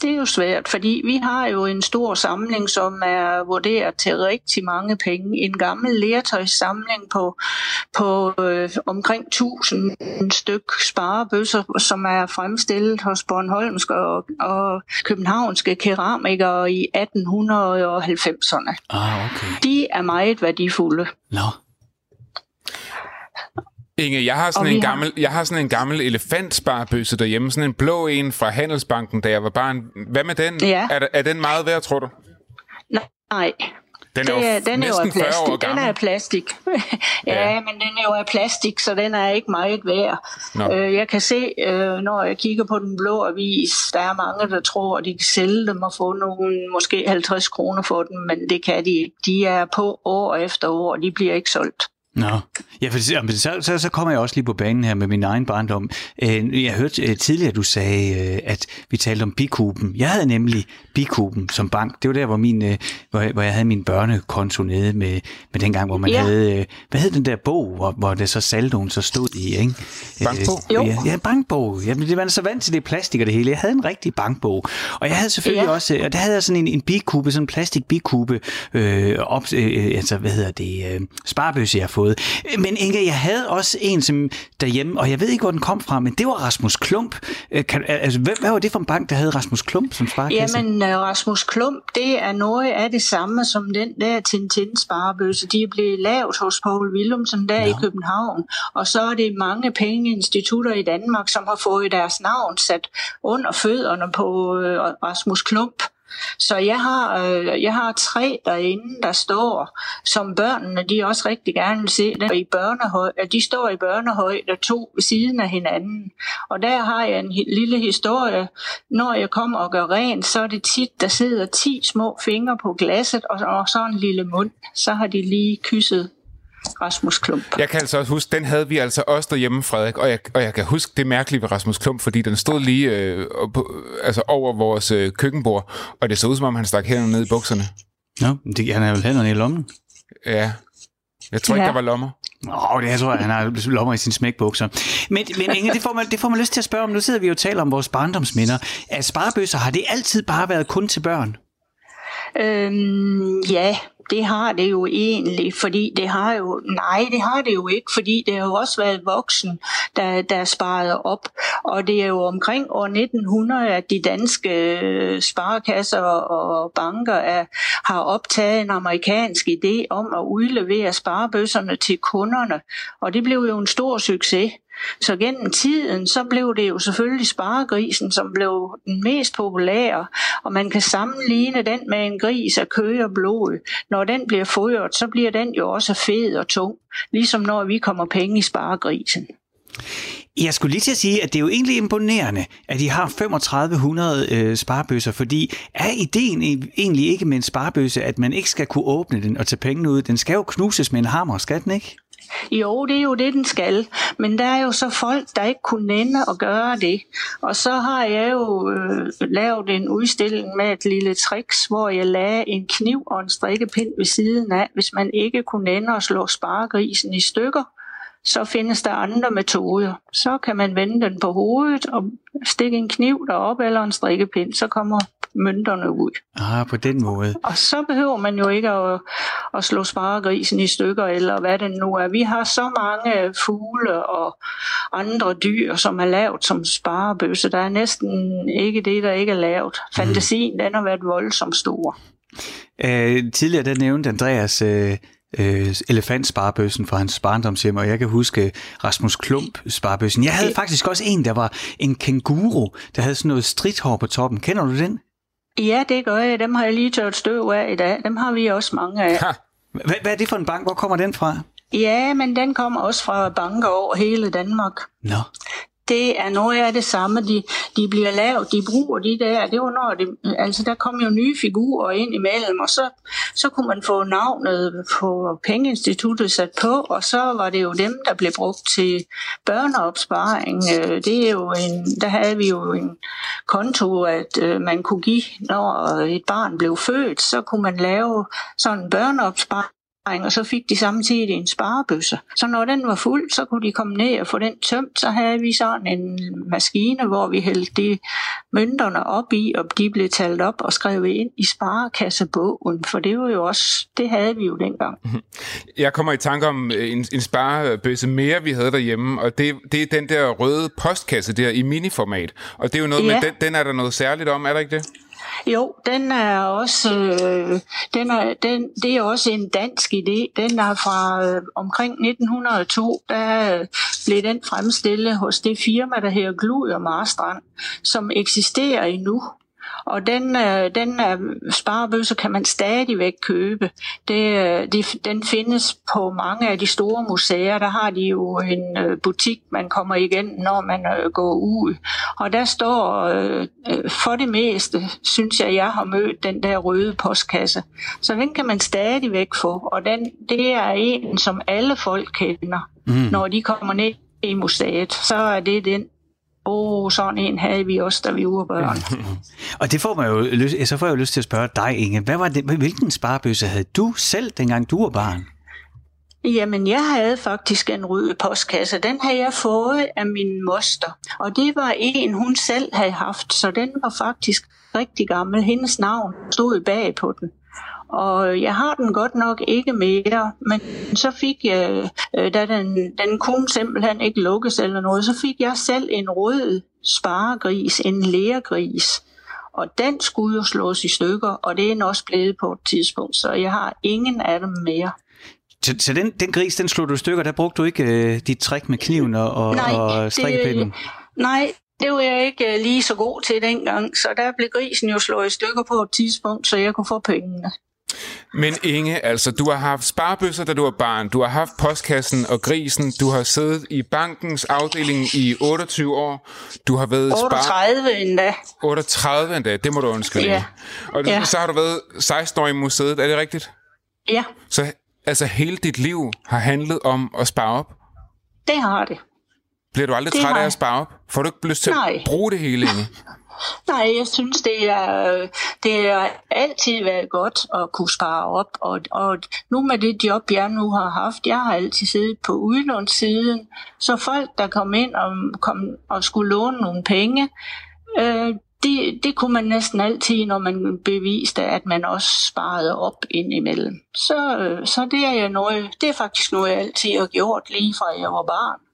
Det er jo svært, fordi vi har jo en stor samling, som er vurderet til rigtig mange penge. En gammel lertøjssamling på, på øh, omkring 1000 styk sparebøsser, som er fremstillet hos Bornholmske og, og københavnske keramikere i 1890'erne. Ah, okay. De er meget værdifulde. Nå. Inge, jeg har sådan en vi har- gammel, jeg har sådan en gammel elefantsparebøsse derhjemme, sådan en blå en fra Handelsbanken, da jeg var barn. Hvad med den? Ja. Er, er den meget værd, tror du? Nej, Den er jo det er, den er jo af næsten 40 år plastik. Den gammel. er af plastik. ja, Ja. men den er jo af plastik, så den er ikke meget værd. Nå. Øh, jeg kan se, øh, når jeg kigger på den blå avis, der er mange, der tror, at de kan sælge dem og få nogle, måske 50 kroner for dem, men det kan de ikke. De er på år efter år, og de bliver ikke solgt. Nå, ja, for så, så, så, så kommer jeg også lige på banen her med min egen barndom. Øh, jeg hørte øh, tidligere, du sagde, øh, at vi talte om bikuben. Jeg havde nemlig bikuben som bank. Det var der, hvor, min, øh, hvor, jeg, hvor jeg havde min børnekonto nede med, med dengang, hvor man Ja. havde... øh, Hvad hed den der bog, hvor, hvor det så saldoen så stod i, ikke? Bankbog? Øh, Jo. Ja, ja, bankbog. Jamen, det var så vant til det plastik og det hele. Jeg havde en rigtig bankbog. Og jeg havde selvfølgelig Ja. også... Og der havde jeg sådan en, en bikube, sådan en plastik bikube, øh, op, øh, altså, hvad hedder det, øh, sparebøsse, jeg har fået. Men Inge, jeg havde også en som derhjemme, og jeg ved ikke, hvor den kom fra, men det var Rasmus Klump. Øh, Kan, altså, hvad, hvad var det for en bank, der havde Rasmus Klump som sparekasse? Jamen, Rasmus Klump, det er noget af det samme som den der Tintin-sparebøsse. De er blevet lavet hos Paul Willumsen der Nå. i København. Og så er det mange pengeinstitutter i Danmark, som har fået deres navn sat under fødderne på øh, Rasmus Klump. Så jeg har, øh, jeg har tre derinde, der står, som børnene de også rigtig gerne vil se. Der i børnehøj, de står i børnehøjde to ved siden af hinanden. Og der har jeg en lille historie. Når jeg kommer og gør rent, så er det tit, der sidder 10 små fingre på glasset, og, og så en lille mund. Så har de lige kysset Rasmus Klump. Jeg kan altså også huske, den havde vi altså også derhjemme, Frederik, og jeg, og jeg kan huske det mærkelige ved Rasmus Klump, fordi den stod lige øh, på, altså over vores øh, køkkenbord, og det så ud som om, han stak hænderne ned i bukserne. Nå, det, han har vel hænderne i lommen. Ja, jeg tror ikke, Ja. der var lommer. Åh, det jeg tror jeg, han har lommer i sine smækbukser. Men, men Inge, det får, man, det får man lyst til at spørge om. Nu sidder vi jo og taler om vores barndomsminder. Er sparebøsser, har det altid bare været kun til børn? Øhm, ja, det har det jo egentlig, fordi det har jo, nej, det har det jo ikke, fordi det har jo også været voksen, der, der sparet op. Og det er jo omkring år 1900, at de danske øh, sparekasser og banker er, har optaget en amerikansk idé om at udlevere sparebøsserne til kunderne. Og det blev jo en stor succes. Så gennem tiden, så blev det jo selvfølgelig sparegrisen, som blev den mest populære, og man kan sammenligne den med en gris af kød og blod. Når den bliver fodret, så bliver den jo også fed og tung, ligesom når vi kommer penge i sparegrisen. Jeg skulle lige til at sige, at det er jo egentlig imponerende, at de har 3500 øh, sparebøsser, fordi er ideen egentlig ikke med en sparebøsse, at man ikke skal kunne åbne den og tage pengene ud? Den skal jo knuses med en hammer, skal den ikke? Jo, det er jo det, den skal. Men der er jo så folk, der ikke kunne nænde at gøre det. Og så har jeg jo øh, lavet en udstilling med et lille tricks, hvor jeg lagde en kniv og en strikkepind ved siden af, hvis man ikke kunne nænde at slå sparegrisen i stykker så findes der andre metoder. Så kan man vende den på hovedet og stikke en kniv derop eller en strikkepind, så kommer mønterne ud. Ah, på den måde. Og så behøver man jo ikke at, at slå sparegrisen i stykker, eller hvad det nu er. Vi har så mange fugle og andre dyr, som er lavet som sparebøsse. Der er næsten ikke det, der ikke er lavet. Fantasien, mm. den har været voldsomt stor. Øh, tidligere der nævnte Andreas øh, øh, elefantsparebøssen fra hans barndomshjem, og jeg kan huske Rasmus Klump sparbøssen. Jeg havde faktisk også en, der var en kenguru, der havde sådan noget stridthår på toppen. Kender du den? Ja, det gør jeg. Dem har jeg lige tørt støv af i dag. Dem har vi også mange af. Hvad, hvad er det for en bank? Hvor kommer den fra? Ja, men den kommer også fra banker over hele Danmark. Nå det er noget af det samme, de, de bliver lavet, de bruger de der, det var når det, altså der kom jo nye figurer ind imellem, og så, så kunne man få navnet på pengeinstituttet sat på, og så var det jo dem, der blev brugt til børneopsparing. Øh, det er jo en, der havde vi jo en konto, at øh, man kunne give, når et barn blev født, så kunne man lave sådan en børneopsparing, og så fik de samtidig en sparebøsse. Så når den var fuld, så kunne de komme ned og få den tømt. Så havde vi sådan en maskine, hvor vi hældte de mønterne op i, og de blev talt op og skrevet ind i sparekassebogen, for det var jo også, det havde vi jo dengang. Mhm. Jeg kommer i tanke om øh, en, en sparebøsse mere, vi havde derhjemme, og det, det er den der røde postkasse der i miniformat. Og det er jo noget ja. med, den, den er der noget særligt om, er der ikke det? Jo, den er også, øh, den er, den, det er også en dansk idé. Den er fra øh, omkring 1902, der øh, blev den fremstillet hos det firma, der hedder Glud og Marstrand, som eksisterer endnu. Og den, øh, den øh, sparebøsse kan man stadigvæk købe. Det, øh, de, den findes på mange af de store museer. Der har de jo en øh, butik, man kommer igen, når man øh, går ud. Og der står, øh, øh, for det meste, synes jeg, jeg har mødt den der røde postkasse. Så den kan man stadigvæk få. Og den, det er en, som alle folk kender, mm. når de kommer ned i museet. Så er det den, åh, oh, sådan en havde vi også, da vi var børn. og det får man jo lyst, så får jeg jo lyst til at spørge dig, Inge. Hvad var det, hvilken sparebøsse havde du selv, dengang du var barn? Jamen, jeg havde faktisk en rød postkasse. Den havde jeg fået af min moster. Og det var en, hun selv havde haft, så den var faktisk rigtig gammel. Hendes navn stod bag på den. Og jeg har den godt nok ikke mere, men så fik jeg, øh, da den, den kunne simpelthen ikke lukkes eller noget, så fik jeg selv en rød sparegris, en lærgris. Og den skulle jo slås i stykker, og det er den også blevet på et tidspunkt, så jeg har ingen af dem mere. Så, så den, den gris, den slog du i stykker, der brugte du ikke øh, dit trick med kniven og, nej, og strikkepinden? Det, nej, det var jeg ikke øh, lige så god til dengang, så der blev grisen jo slået i stykker på et tidspunkt, så jeg kunne få pengene. Men Inge, altså, du har haft sparebøsser, da du var barn. Du har haft postkassen og grisen. Du har siddet i bankens afdeling i 28 år. Du har været 38 spar... endda. 38 endda, det må du undskylde. Ja. Og ja. så har du været 16 år i museet, er det rigtigt? Ja. Så altså hele dit liv har handlet om at spare op? Det har det. Bliver du aldrig det træt af at spare op? Får du ikke lyst til Nej. at bruge det hele, Inge? Nej, jeg synes, det er, det er altid været godt at kunne spare op. Og, og nu med det job, jeg nu har haft, jeg har altid siddet på udlånssiden, så folk, der kom ind og, kom og skulle låne nogle penge, øh, det, det kunne man næsten altid, når man beviste, at man også sparede op indimellem. Så, øh, så det, er jeg noget, det er faktisk noget, jeg altid har gjort, lige fra jeg var barn.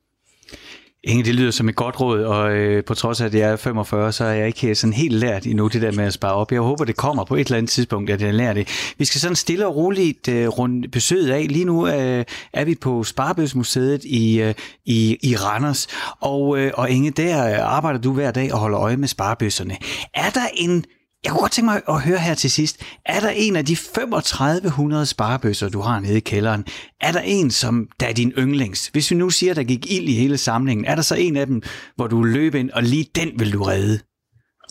Inge, det lyder som et godt råd, og øh, på trods af, at jeg er 45, så er jeg ikke sådan helt lært endnu det der med at spare op. Jeg håber, det kommer på et eller andet tidspunkt, at jeg lærer det. Vi skal sådan stille og roligt øh, rundt besøget af. Lige nu øh, er vi på Sparebøsmuseet i, øh, i, i Randers, og, øh, og Inge, der arbejder du hver dag og holder øje med sparebøsserne. Er der en jeg kunne godt tænke mig at høre her til sidst, er der en af de 3500 sparebøsser, du har nede i kælderen, er der en, som der er din yndlings? Hvis vi nu siger, der gik ild i hele samlingen, er der så en af dem, hvor du løb ind, og lige den vil du redde?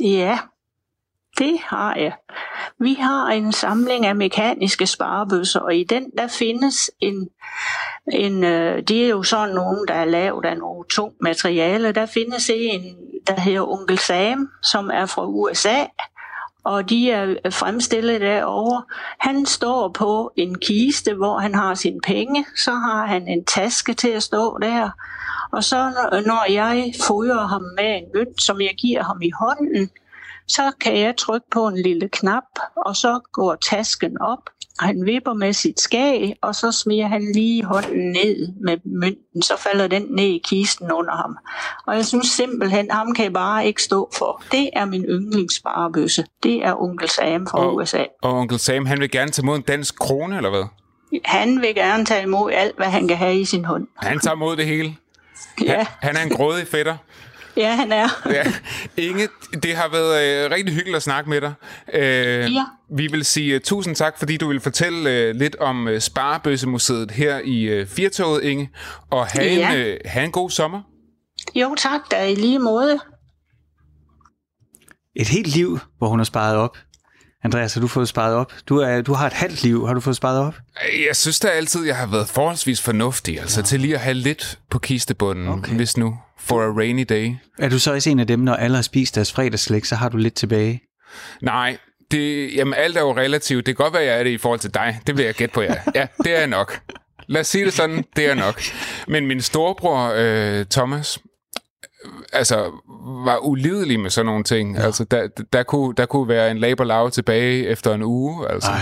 Ja, Det har jeg. Vi har en samling af mekaniske sparebøsser, og i den der findes en, en øh, det er jo sådan nogen, der er lavet af nogle to materiale. Der findes en, der hedder Onkel Sam, som er fra USA, og de er fremstillet derovre. Han står på en kiste, hvor han har sine penge. Så har han en taske til at stå der. Og så når jeg fodrer ham med en mønt, som jeg giver ham i hånden, så kan jeg trykke på en lille knap, og så går tasken op. Han vipper med sit skag, og så smiger han lige hånden ned med mønten. Så falder den ned i kisten under ham. Og jeg synes simpelthen, ham kan jeg bare ikke stå for. Det er min yndlingssparebøsse. Det er onkel Sam fra Og- USA. Og onkel Sam, han vil gerne tage imod en dansk krone, eller hvad? Han vil gerne tage imod alt, hvad han kan have i sin hånd. Han tager imod det hele. Ja, Han er en grådig fætter. Ja han er. Ja. Inge, det har været øh, rigtig hyggeligt at snakke med dig. Øh, Ja. Vi vil sige uh, tusind tak, fordi du vil fortælle øh, lidt om øh, Sparebøssemuseet her i øh, Firtoget, Inge. Og have, Ja. en, øh, have en god sommer. Jo tak, der i lige måde. Et helt liv, hvor hun har sparet op. Andreas, har du fået sparet op? Du, er, du har et halvt liv. Har du fået sparet op? Jeg synes da altid, jeg har været forholdsvis fornuftig, altså til lige at have lidt på kistebunden, okay. Hvis nu, for a rainy day. Er du så også en af dem, når alle har spist deres fredagslæg, så har du lidt tilbage? Nej, det, jamen alt er jo relativt. Det kan godt være, jeg er det i forhold til dig. Det vil jeg gætte på, ja. Ja, det er jeg nok. Lad os sige det sådan, det er jeg nok. Men min storebror, øh, Thomas, altså, var ulidelig med sådan nogle ting. Ja. Altså, der, der, kunne, der kunne være en laberlav tilbage efter en uge. Altså. Ej.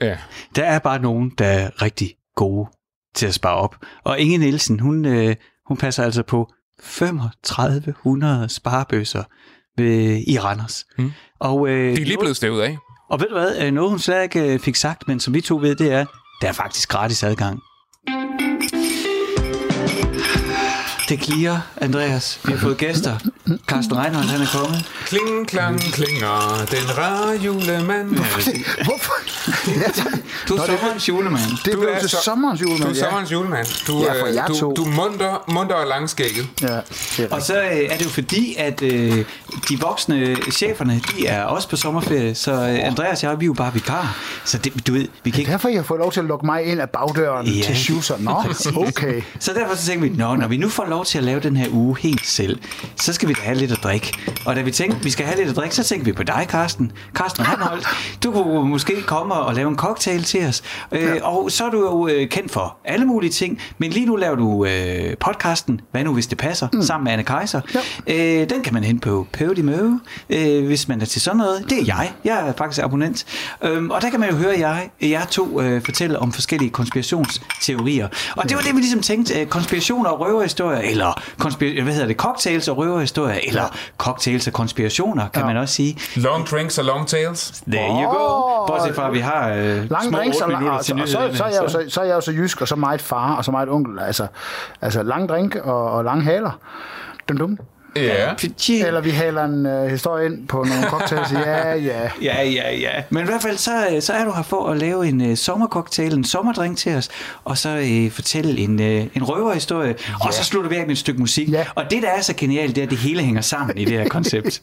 Ja. Der er bare nogen, der er rigtig gode til at spare op. Og Inge Nielsen, hun, øh, hun passer altså på 3500 sparebøsser ved, i Randers. Mm. Og, øh, De er lige blevet stævet af. Og ved du hvad, øh, noget hun slet ikke øh, fik sagt, men som vi to ved, det er, der er faktisk gratis adgang. Det klirer, Andreas. Vi har fået gæster. Carsten Reinhardt, han er kommet. Kling, klang, klinger, den rare julemand. Hvorfor? ja, tak. Du er Nå, sommerens julemand. det Du blev er til så- sommerens Du julemand. er sommerens julemand. Du, Ja, for øh, jer du, to. du er munter, munter og langskægget. Ja, Og så øh, er det jo fordi, at øh, de voksne cheferne, de er også på sommerferie, så øh, Andreas og jeg, vi er jo bare vikar. Så det, du ved, vi kan ikke... Derfor I har fået lov til at lukke mig ind af bagdøren Ja, til Schusser. Nå, præcis. okay. Så derfor så tænkte vi, Nå, når vi nu får lov til at lave den her uge helt selv, så skal vi da have lidt at drikke. Og da vi tænkte, vi skal have lidt at drikke, så tænkte vi på dig, Carsten. Carsten Reinholdt, du kunne måske komme og lave en cocktail til os. Øh, og så er du jo øh, kendt for alle mulige ting, men lige nu laver du øh, podcasten, Hvad nu hvis det passer, mm. sammen med Anne Kaiser. Ja. Øh, den kan man hente på Podimo, øh, hvis man er til sådan noget. Det er jeg. Jeg er faktisk abonnent. Øhm, og der kan man jo høre jeg, jeg to øh, fortælle om forskellige konspirationsteorier. Og det var det, vi ligesom tænkte. Øh, konspirationer og røverhistorier, eller konspir- hvad hedder det, cocktails og røverhistorier, eller cocktails og konspirationer, kan ja. man også sige. Long drinks og long tails. There you go. Bortset fra, at vi har øh, Lang små drinks, 8 og, lang, minutter og, til og, så, så, er jeg jo, så, så er jeg jo så jysk, og så meget far, og så meget onkel. Altså, altså lang drink og, og lang haler. Dum dum. Ja. Eller vi haler en uh, historie ind på nogle cocktails. Ja, ja. Ja, ja, ja. Men i hvert fald, så, øh, så er du her for at lave en uh, sommercocktail, en sommerdrink til os, og så uh, fortælle en, uh, en røverhistorie, ja. og så slutter vi af med et stykke musik. Ja. Og det, der er så genialt, det er, at det hele hænger sammen i det her koncept.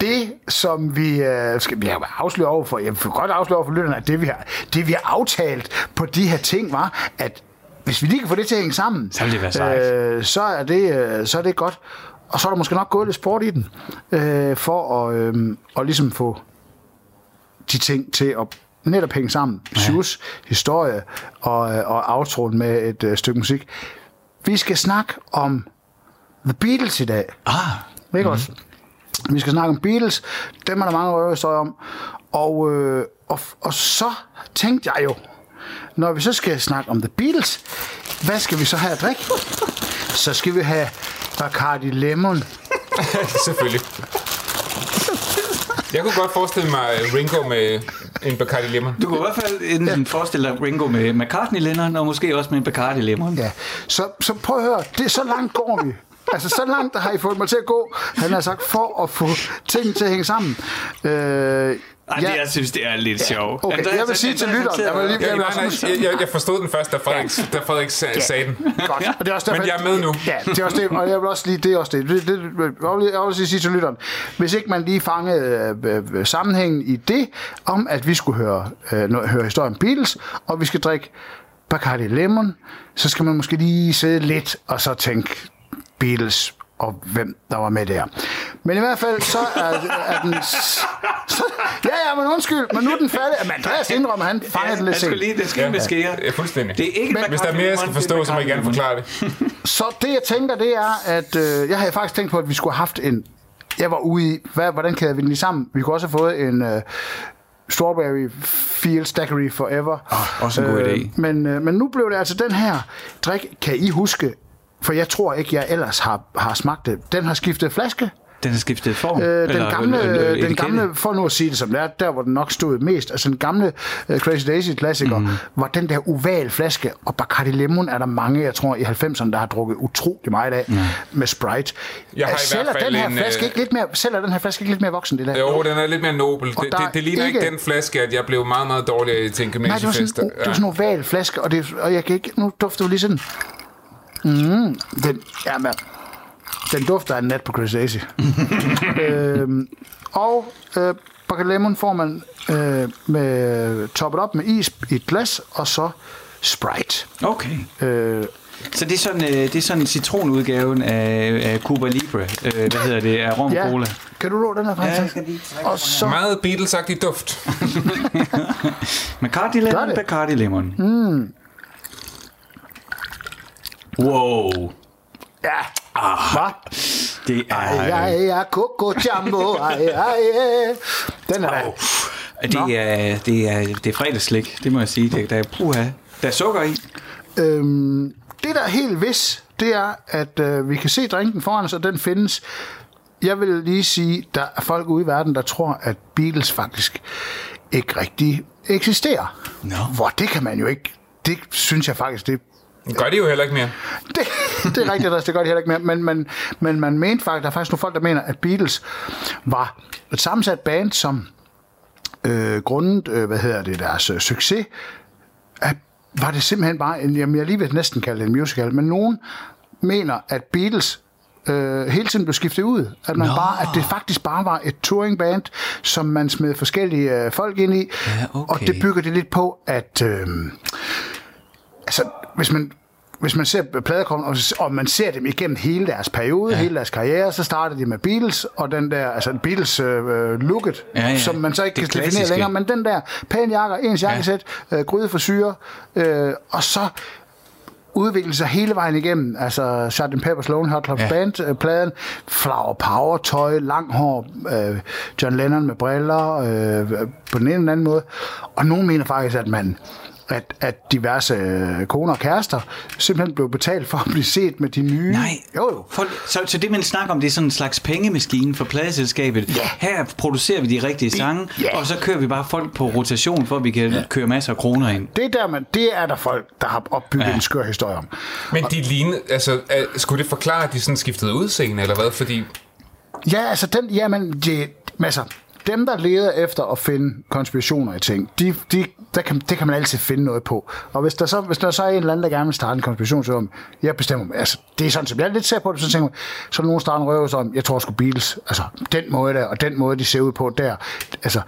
Det, som vi øh, skal vi har afsløre over for, jeg vil godt afsløre over for lytterne, at det vi, har, det, vi har aftalt på de her ting, var, at hvis vi lige kan få det til at hænge sammen, Så vil det være sejt. øh, så, er det, øh, så er det godt. Og så er der måske nok gået lidt sport i den, øh, for at, øh, at ligesom få de ting til at netop hænge sammen. Ja. Shoes, historie og, øh, og outroen med et øh, stykke musik. Vi skal snakke om The Beatles i dag. ah, Ikke mm-hmm. også? Vi skal snakke om Beatles. Dem er der mange røverhistorier om. Og, øh, og, og så tænkte jeg jo, når vi så skal snakke om The Beatles, hvad skal vi så have at drikke? Så skal vi have Bacardi Lemon. Selvfølgelig. Jeg kunne godt forestille mig Ringo med en Bacardi Lemon. du kunne i hvert fald enten forestille dig Ringo med McCartney-lænderen, og måske også med en Bacardi-lemon. Ja. Så, så prøv at høre, det er så langt går vi. Altså, så langt har I fået mig til at gå, han har sagt, for at få tingene til at hænge sammen. Øh, Ej, det, jeg synes, det er lidt sjovt. Okay, jeg vil sige til lytteren, jeg lige- Ja, nej, nej, jeg, jeg, jeg forstod den først, da Frederik, da Frederik sag, sagde den. Godt. Og det er også derfor, Men jeg er med nu. Ja, det er også det, og jeg vil også lige, det er også det. det, det jeg vil også lige sige til lytteren, hvis ikke man lige fangede øh, øh, sammenhængen i det, om at vi skulle høre, øh, høre historien Beatles, og vi skal drikke Bacardi Lemon, så skal man måske lige sidde lidt, og så tænke Beatles, og hvem der var med der. Men i hvert fald, så er, er den... Så, ja, ja, men undskyld, men nu er den færdig. Men Andreas indrømmer, han fanger den lidt Jeg skulle sent. lige, det skal med skære. Ja, fuldstændig. Det er ikke Men- Hvis der er mere, jeg skal forstå, så må I gerne forklare det. Så det, jeg tænker, det er, at øh, jeg havde faktisk tænkt på, at vi skulle have haft en... Jeg var ude i, hvad, hvordan kæder vi den lige sammen? Vi kunne også have fået en øh, Strawberry Fields Daiquiri Forever. Oh, også en god idé. Men, øh, men nu blev det altså den her drik, kan I huske, for jeg tror ikke, jeg ellers har, har smagt det. Den har skiftet flaske. Den har skiftet form. Øh, den Eller, gamle, øh, øh, den gamle, for nu at sige det som det er, der hvor den nok stod mest, altså den gamle uh, Crazy Daisy klassiker, mm. var den der oval flaske, og Bacardi Lemon er der mange, jeg tror i 90'erne, der har drukket utrolig meget af med Sprite. Jeg har i sælger hvert fald den her en, flaske øh, ikke lidt mere, sælger den her flaske ikke lidt mere voksen, det der? Jo, den er lidt mere nobel. Og Det, det, er det ligner ikke ikke- den flaske, at jeg blev meget, meget dårlig af til en Nej, det var sådan, uh, det var sådan en oval flaske, og, det, og jeg kan ikke, nu dufter det lige sådan. Mm, den, ja, men, den dufter af en nat på Chris Daisy. øhm, og øh, Bacardi Lemon får man øh, med, toppet op med is i et glas, og så Sprite. Okay. Øh, Så det er sådan, øh, det er sådan citronudgaven af, af Cuba Libre. Øh, hvad hedder det? Af rom ja, cola. kan du rå den her Ja, jeg faktisk? skal lige trække og så, Meget Beatles-agtig duft. Gør Lemon. Bacardi Lemon. Mm. Wow. ja, hvad? Det er... Ej, ej, ej, Coco Jumbo, ej, ej. Den er da, Det er, det er, det er fredagsslik, det må jeg sige. Det, der er puha. Der er sukker i. Øhm, det, der er helt vis, det er, at øh, vi kan se drinken foran os, og den findes. Jeg vil lige sige, der er folk ude i verden, der tror, at Beatles faktisk ikke rigtig eksisterer. Nå. Hvor det kan man jo ikke. Det synes jeg faktisk, det Gør de jo heller ikke mere. det, det er rigtigt, altså, det gør de heller ikke mere. Men, men, men man mente faktisk, der er faktisk nogle folk, der mener, at Beatles var et sammensat band, som øh, grundet, øh, hvad hedder det, deres øh, succes, at var det simpelthen bare, en, jamen jeg lige vil næsten kalde det en musical, men nogen mener, at Beatles øh, hele tiden blev skiftet ud. At, man Nå. bare, at det faktisk bare var et touringband, som man smed forskellige øh, folk ind i. Ja, okay. Og det bygger det lidt på, at... Øh, altså, hvis man, hvis man ser pladekongen, og, og man ser dem igennem hele deres periode, ja. hele deres karriere, så starter de med Beatles, og den der, altså Beatles øh, looket, Ja, ja. som man så ikke Det kan definere klassiske. længere, men den der pæne jakker, ens jakkesæt, ja. øh, gryde for syre, øh, og så udvikle sig hele vejen igennem. Altså Sgt. Pepper's Lonely Hot Club ja. Band, øh, pladen, Flower Power, tøj, lang hår, øh, John Lennon med briller, øh, på den ene eller anden måde. Og nogen mener faktisk, at man at, at diverse øh, koner og kærester simpelthen blev betalt for at blive set med de nye. Nej. Jo, jo. For, så, så det, man snakker om, det er sådan en slags pengemaskine for pladeselskabet. Ja. Her producerer vi de rigtige sange, ja. og så kører vi bare folk på rotation, for at vi kan køre masser af kroner ind. Det er, der, man, det er der folk, der har opbygget Ja. ja. en skør historie om. Men de lignede, altså, er- skulle det forklare, at de sådan skiftede udseende, eller hvad? Fordi Ja, altså, den, jamen, de, altså, dem, der leder efter at finde konspirationer i ting, de, de, der kan, det kan man altid finde noget på. Og hvis der så, hvis der så er en eller anden, der gerne vil starte en konspiration, så om, jeg bestemmer mig, altså, det er sådan, som jeg lidt ser på det, så tænker man, så er nogen, starter en røvelse om, jeg tror sgu Beatles, altså, den måde der, og den måde, de ser ud på der, altså,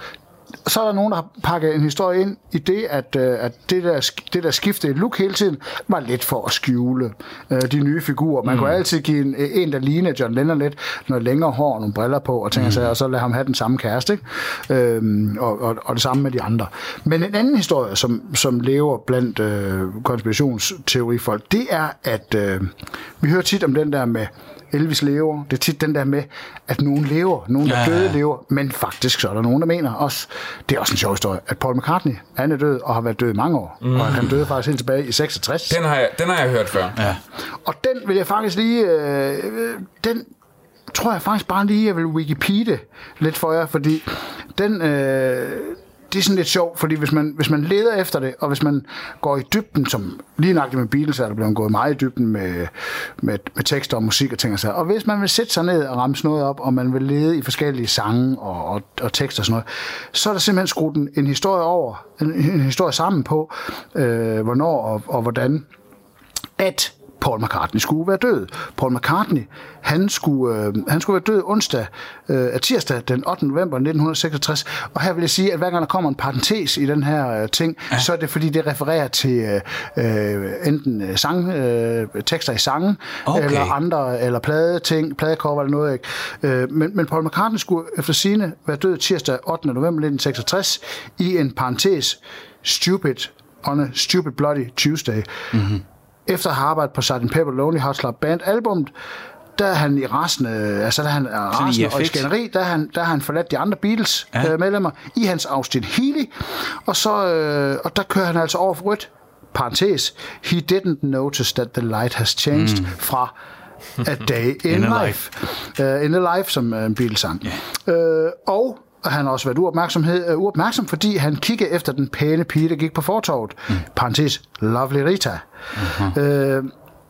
så er der nogen, der har pakket en historie ind i det, at, øh, at det, der, det der skifte i look hele tiden, var lidt for at skjule øh, de nye figurer. Man mm. kunne altid give en, en, der ligner John Lennon lidt, noget længere hår og nogle briller på, og, tænker mm. sig, og så lade ham have den samme kæreste. Ikke? Øhm, og, og, og det samme med de andre. Men en anden historie, som, som lever blandt øh, konspirationsteorifolk, det er, at øh, vi hører tit om den der med Elvis lever. Det er tit den der med, at nogen lever, nogen der Ja, døde lever, men faktisk så er der nogen, der mener også, det er også en sjov historie, at Paul McCartney, han er død og har været død i mange år, mm. og han døde faktisk helt tilbage i 66. den har jeg, den har jeg hørt før. Ja. Og den vil jeg faktisk lige, øh, den tror jeg faktisk bare lige, jeg vil Wikipedia lidt for jer, fordi den, øh, det er sådan lidt sjovt, fordi hvis man, hvis man leder efter det, og hvis man går i dybden, som lige nøjagtigt med Beatles, er der blevet gået meget i dybden med, med, med tekster og musik og ting og så. Og hvis man vil sætte sig ned og ramme noget op, og man vil lede i forskellige sange og, og, og tekster og sådan noget, så er der simpelthen skruet en, en historie over, en, en historie sammen på, øh, hvornår og, og hvordan, at Paul McCartney skulle være død. Paul McCartney, han skulle, øh, han skulle være død onsdag, øh, tirsdag den 8. november 1966. Og her vil jeg sige, at hver gang der kommer en parentes i den her øh, ting, ja. så er det fordi, det refererer til øh, øh enten øh, sang, øh, tekster i sangen, okay. eller andre, eller plade ting, pladecover eller noget. Ikke? Øh, men, men Paul McCartney skulle efter sine være død tirsdag 8. november 1966 i en parentes Stupid on a Stupid Bloody Tuesday. Mm-hmm efter at have arbejdet på Sgt. Pepper Lonely Hearts Club Band albummet, der er han i resten, altså der er han er resten og i skænderi, der er han, der er han forladt de andre Beatles ja. øh, medlemmer i hans Austin Healy, og så øh, og der kører han altså over for rødt, parentes, he didn't notice that the light has changed mm. fra A Day in, in Life. life. Uh, in a Life, som en Beatles-sang. Yeah. Uh, og og han har også været uopmærksomhed, uh, uopmærksom, fordi han kiggede efter den pæne pige, der gik på fortorvet. Mm. Parentes, Lovely Rita. Uh-huh. Øh,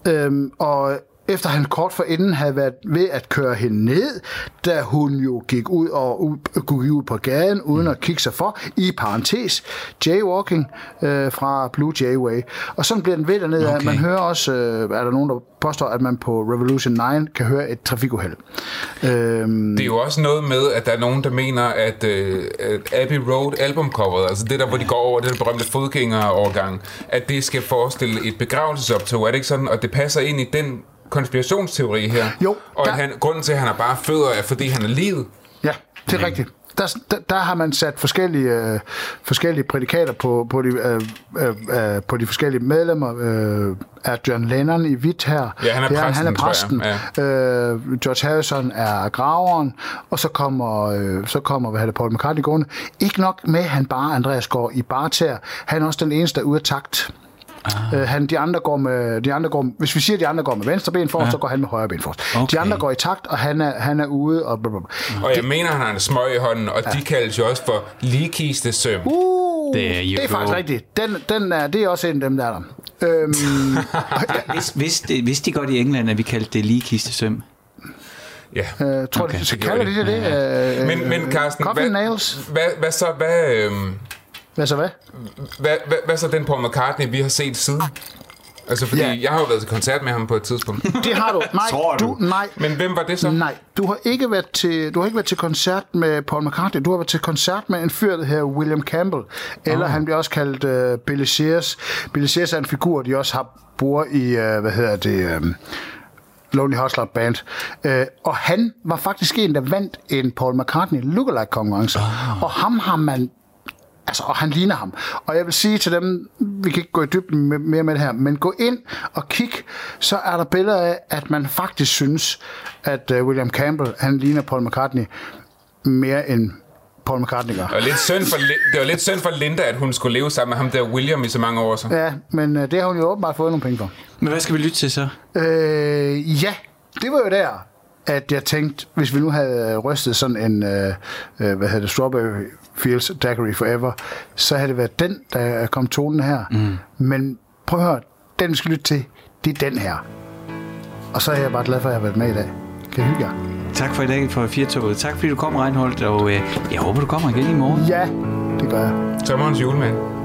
øh, og efter han kort forinden havde været ved at køre hende ned, da hun jo gik ud og ud, gik ud på gaden, uden at kigge sig for, i parentes, jaywalking øh, fra Blue Jayway. Og sådan bliver den ved dernede. Okay. Man hører også, øh, er der nogen, der påstår, at man på Revolution 9 kan høre et trafikuheld. Øhm. Det er jo også noget med, at der er nogen, der mener, at, øh, at Abbey Road albumcoveret, altså det der, hvor de går over den berømte fodgængerovergang, at det skal forestille et begravelsesoptog. Er det ikke sådan? Og det passer ind i den konspirationsteori her. Jo. Og der... han, grunden til, at han har bare fødder, er, fordi han er livet. Ja, det er mm. rigtigt. Der, der, der har man sat forskellige, øh, forskellige prædikater på, på, de, øh, øh, øh, på de forskellige medlemmer. Øh, er John Lennon i hvidt her. Ja, han er præsten, han er præsten. Ja. Øh, George Harrison er graveren, og så kommer, øh, så kommer hvad det, Paul McCartney gående. Ikke nok med, han bare Andreas går i barter. Han er også den eneste, der er ude af takt. Ah. Øh, han, de andre går med, de andre går, hvis vi siger, at de andre går med venstre ben forrest, ja. så går han med højre ben forrest. Okay. De andre går i takt, og han er, han er ude. Og, blablabla. og jeg det, mener, han har en smøg i hånden, og ja. de kaldes jo også for ligekiste søm. Uh, det er, det er faktisk rigtigt. Den, den er, det er også en af dem, der er der. Øhm, hvis, hvis, det, hvis de godt i England, at vi kaldte det ligekiste søm. Ja. Øh, tror okay. du, så kalder de det det? Ja. Øh, men, men Carsten, hvad, nails. Hvad, hvad så, hvad, øhm, hvad så hvad? Hvad, hvad, hvad så den Paul McCartney, vi har set siden? Altså, fordi ja. jeg har jo været til koncert med ham på et tidspunkt. Det har du. Nej, Tror du? du? nej. Men hvem var det så? Nej, du har ikke været til, du har ikke været til koncert med Paul McCartney. Du har været til koncert med en fyr, der hedder William Campbell. Eller oh. han bliver også kaldt uh, Billy Shears. Billy Shears er en figur, de også har bor i, uh, hvad hedder det... Um, Lonely Hearts Club Band. Uh, og han var faktisk en, der vandt en Paul McCartney lookalike konkurrence. Oh. Og ham har man Altså, og han ligner ham. Og jeg vil sige til dem, vi kan ikke gå i dybden med, mere med det her, men gå ind og kig, så er der billeder af, at man faktisk synes, at uh, William Campbell, han ligner Paul McCartney mere end Paul McCartney gør. Det var lidt synd for, det var lidt synd for Linda, at hun skulle leve sammen med ham der William i så mange år. Så. Ja, men uh, det har hun jo åbenbart fået nogle penge for. Men hvad skal vi lytte til så? Øh, ja, det var jo der, at jeg tænkte, hvis vi nu havde rystet sådan en, uh, uh, hvad hedder det, Strawberry Fields Daiquiri Forever, så havde det været den, der kom tonen her. Mm. Men prøv at høre, den vi skal lytte til, det er den her. Og så er jeg bare glad for, at jeg har været med i dag. Kan I hygge jer? Tak for i dag for Firtoget. Tak fordi du kom, Reinholdt, og øh, jeg håber, du kommer igen i morgen. Ja, det gør jeg. Sommerens julemand.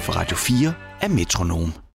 For Radio 4 af Metronom.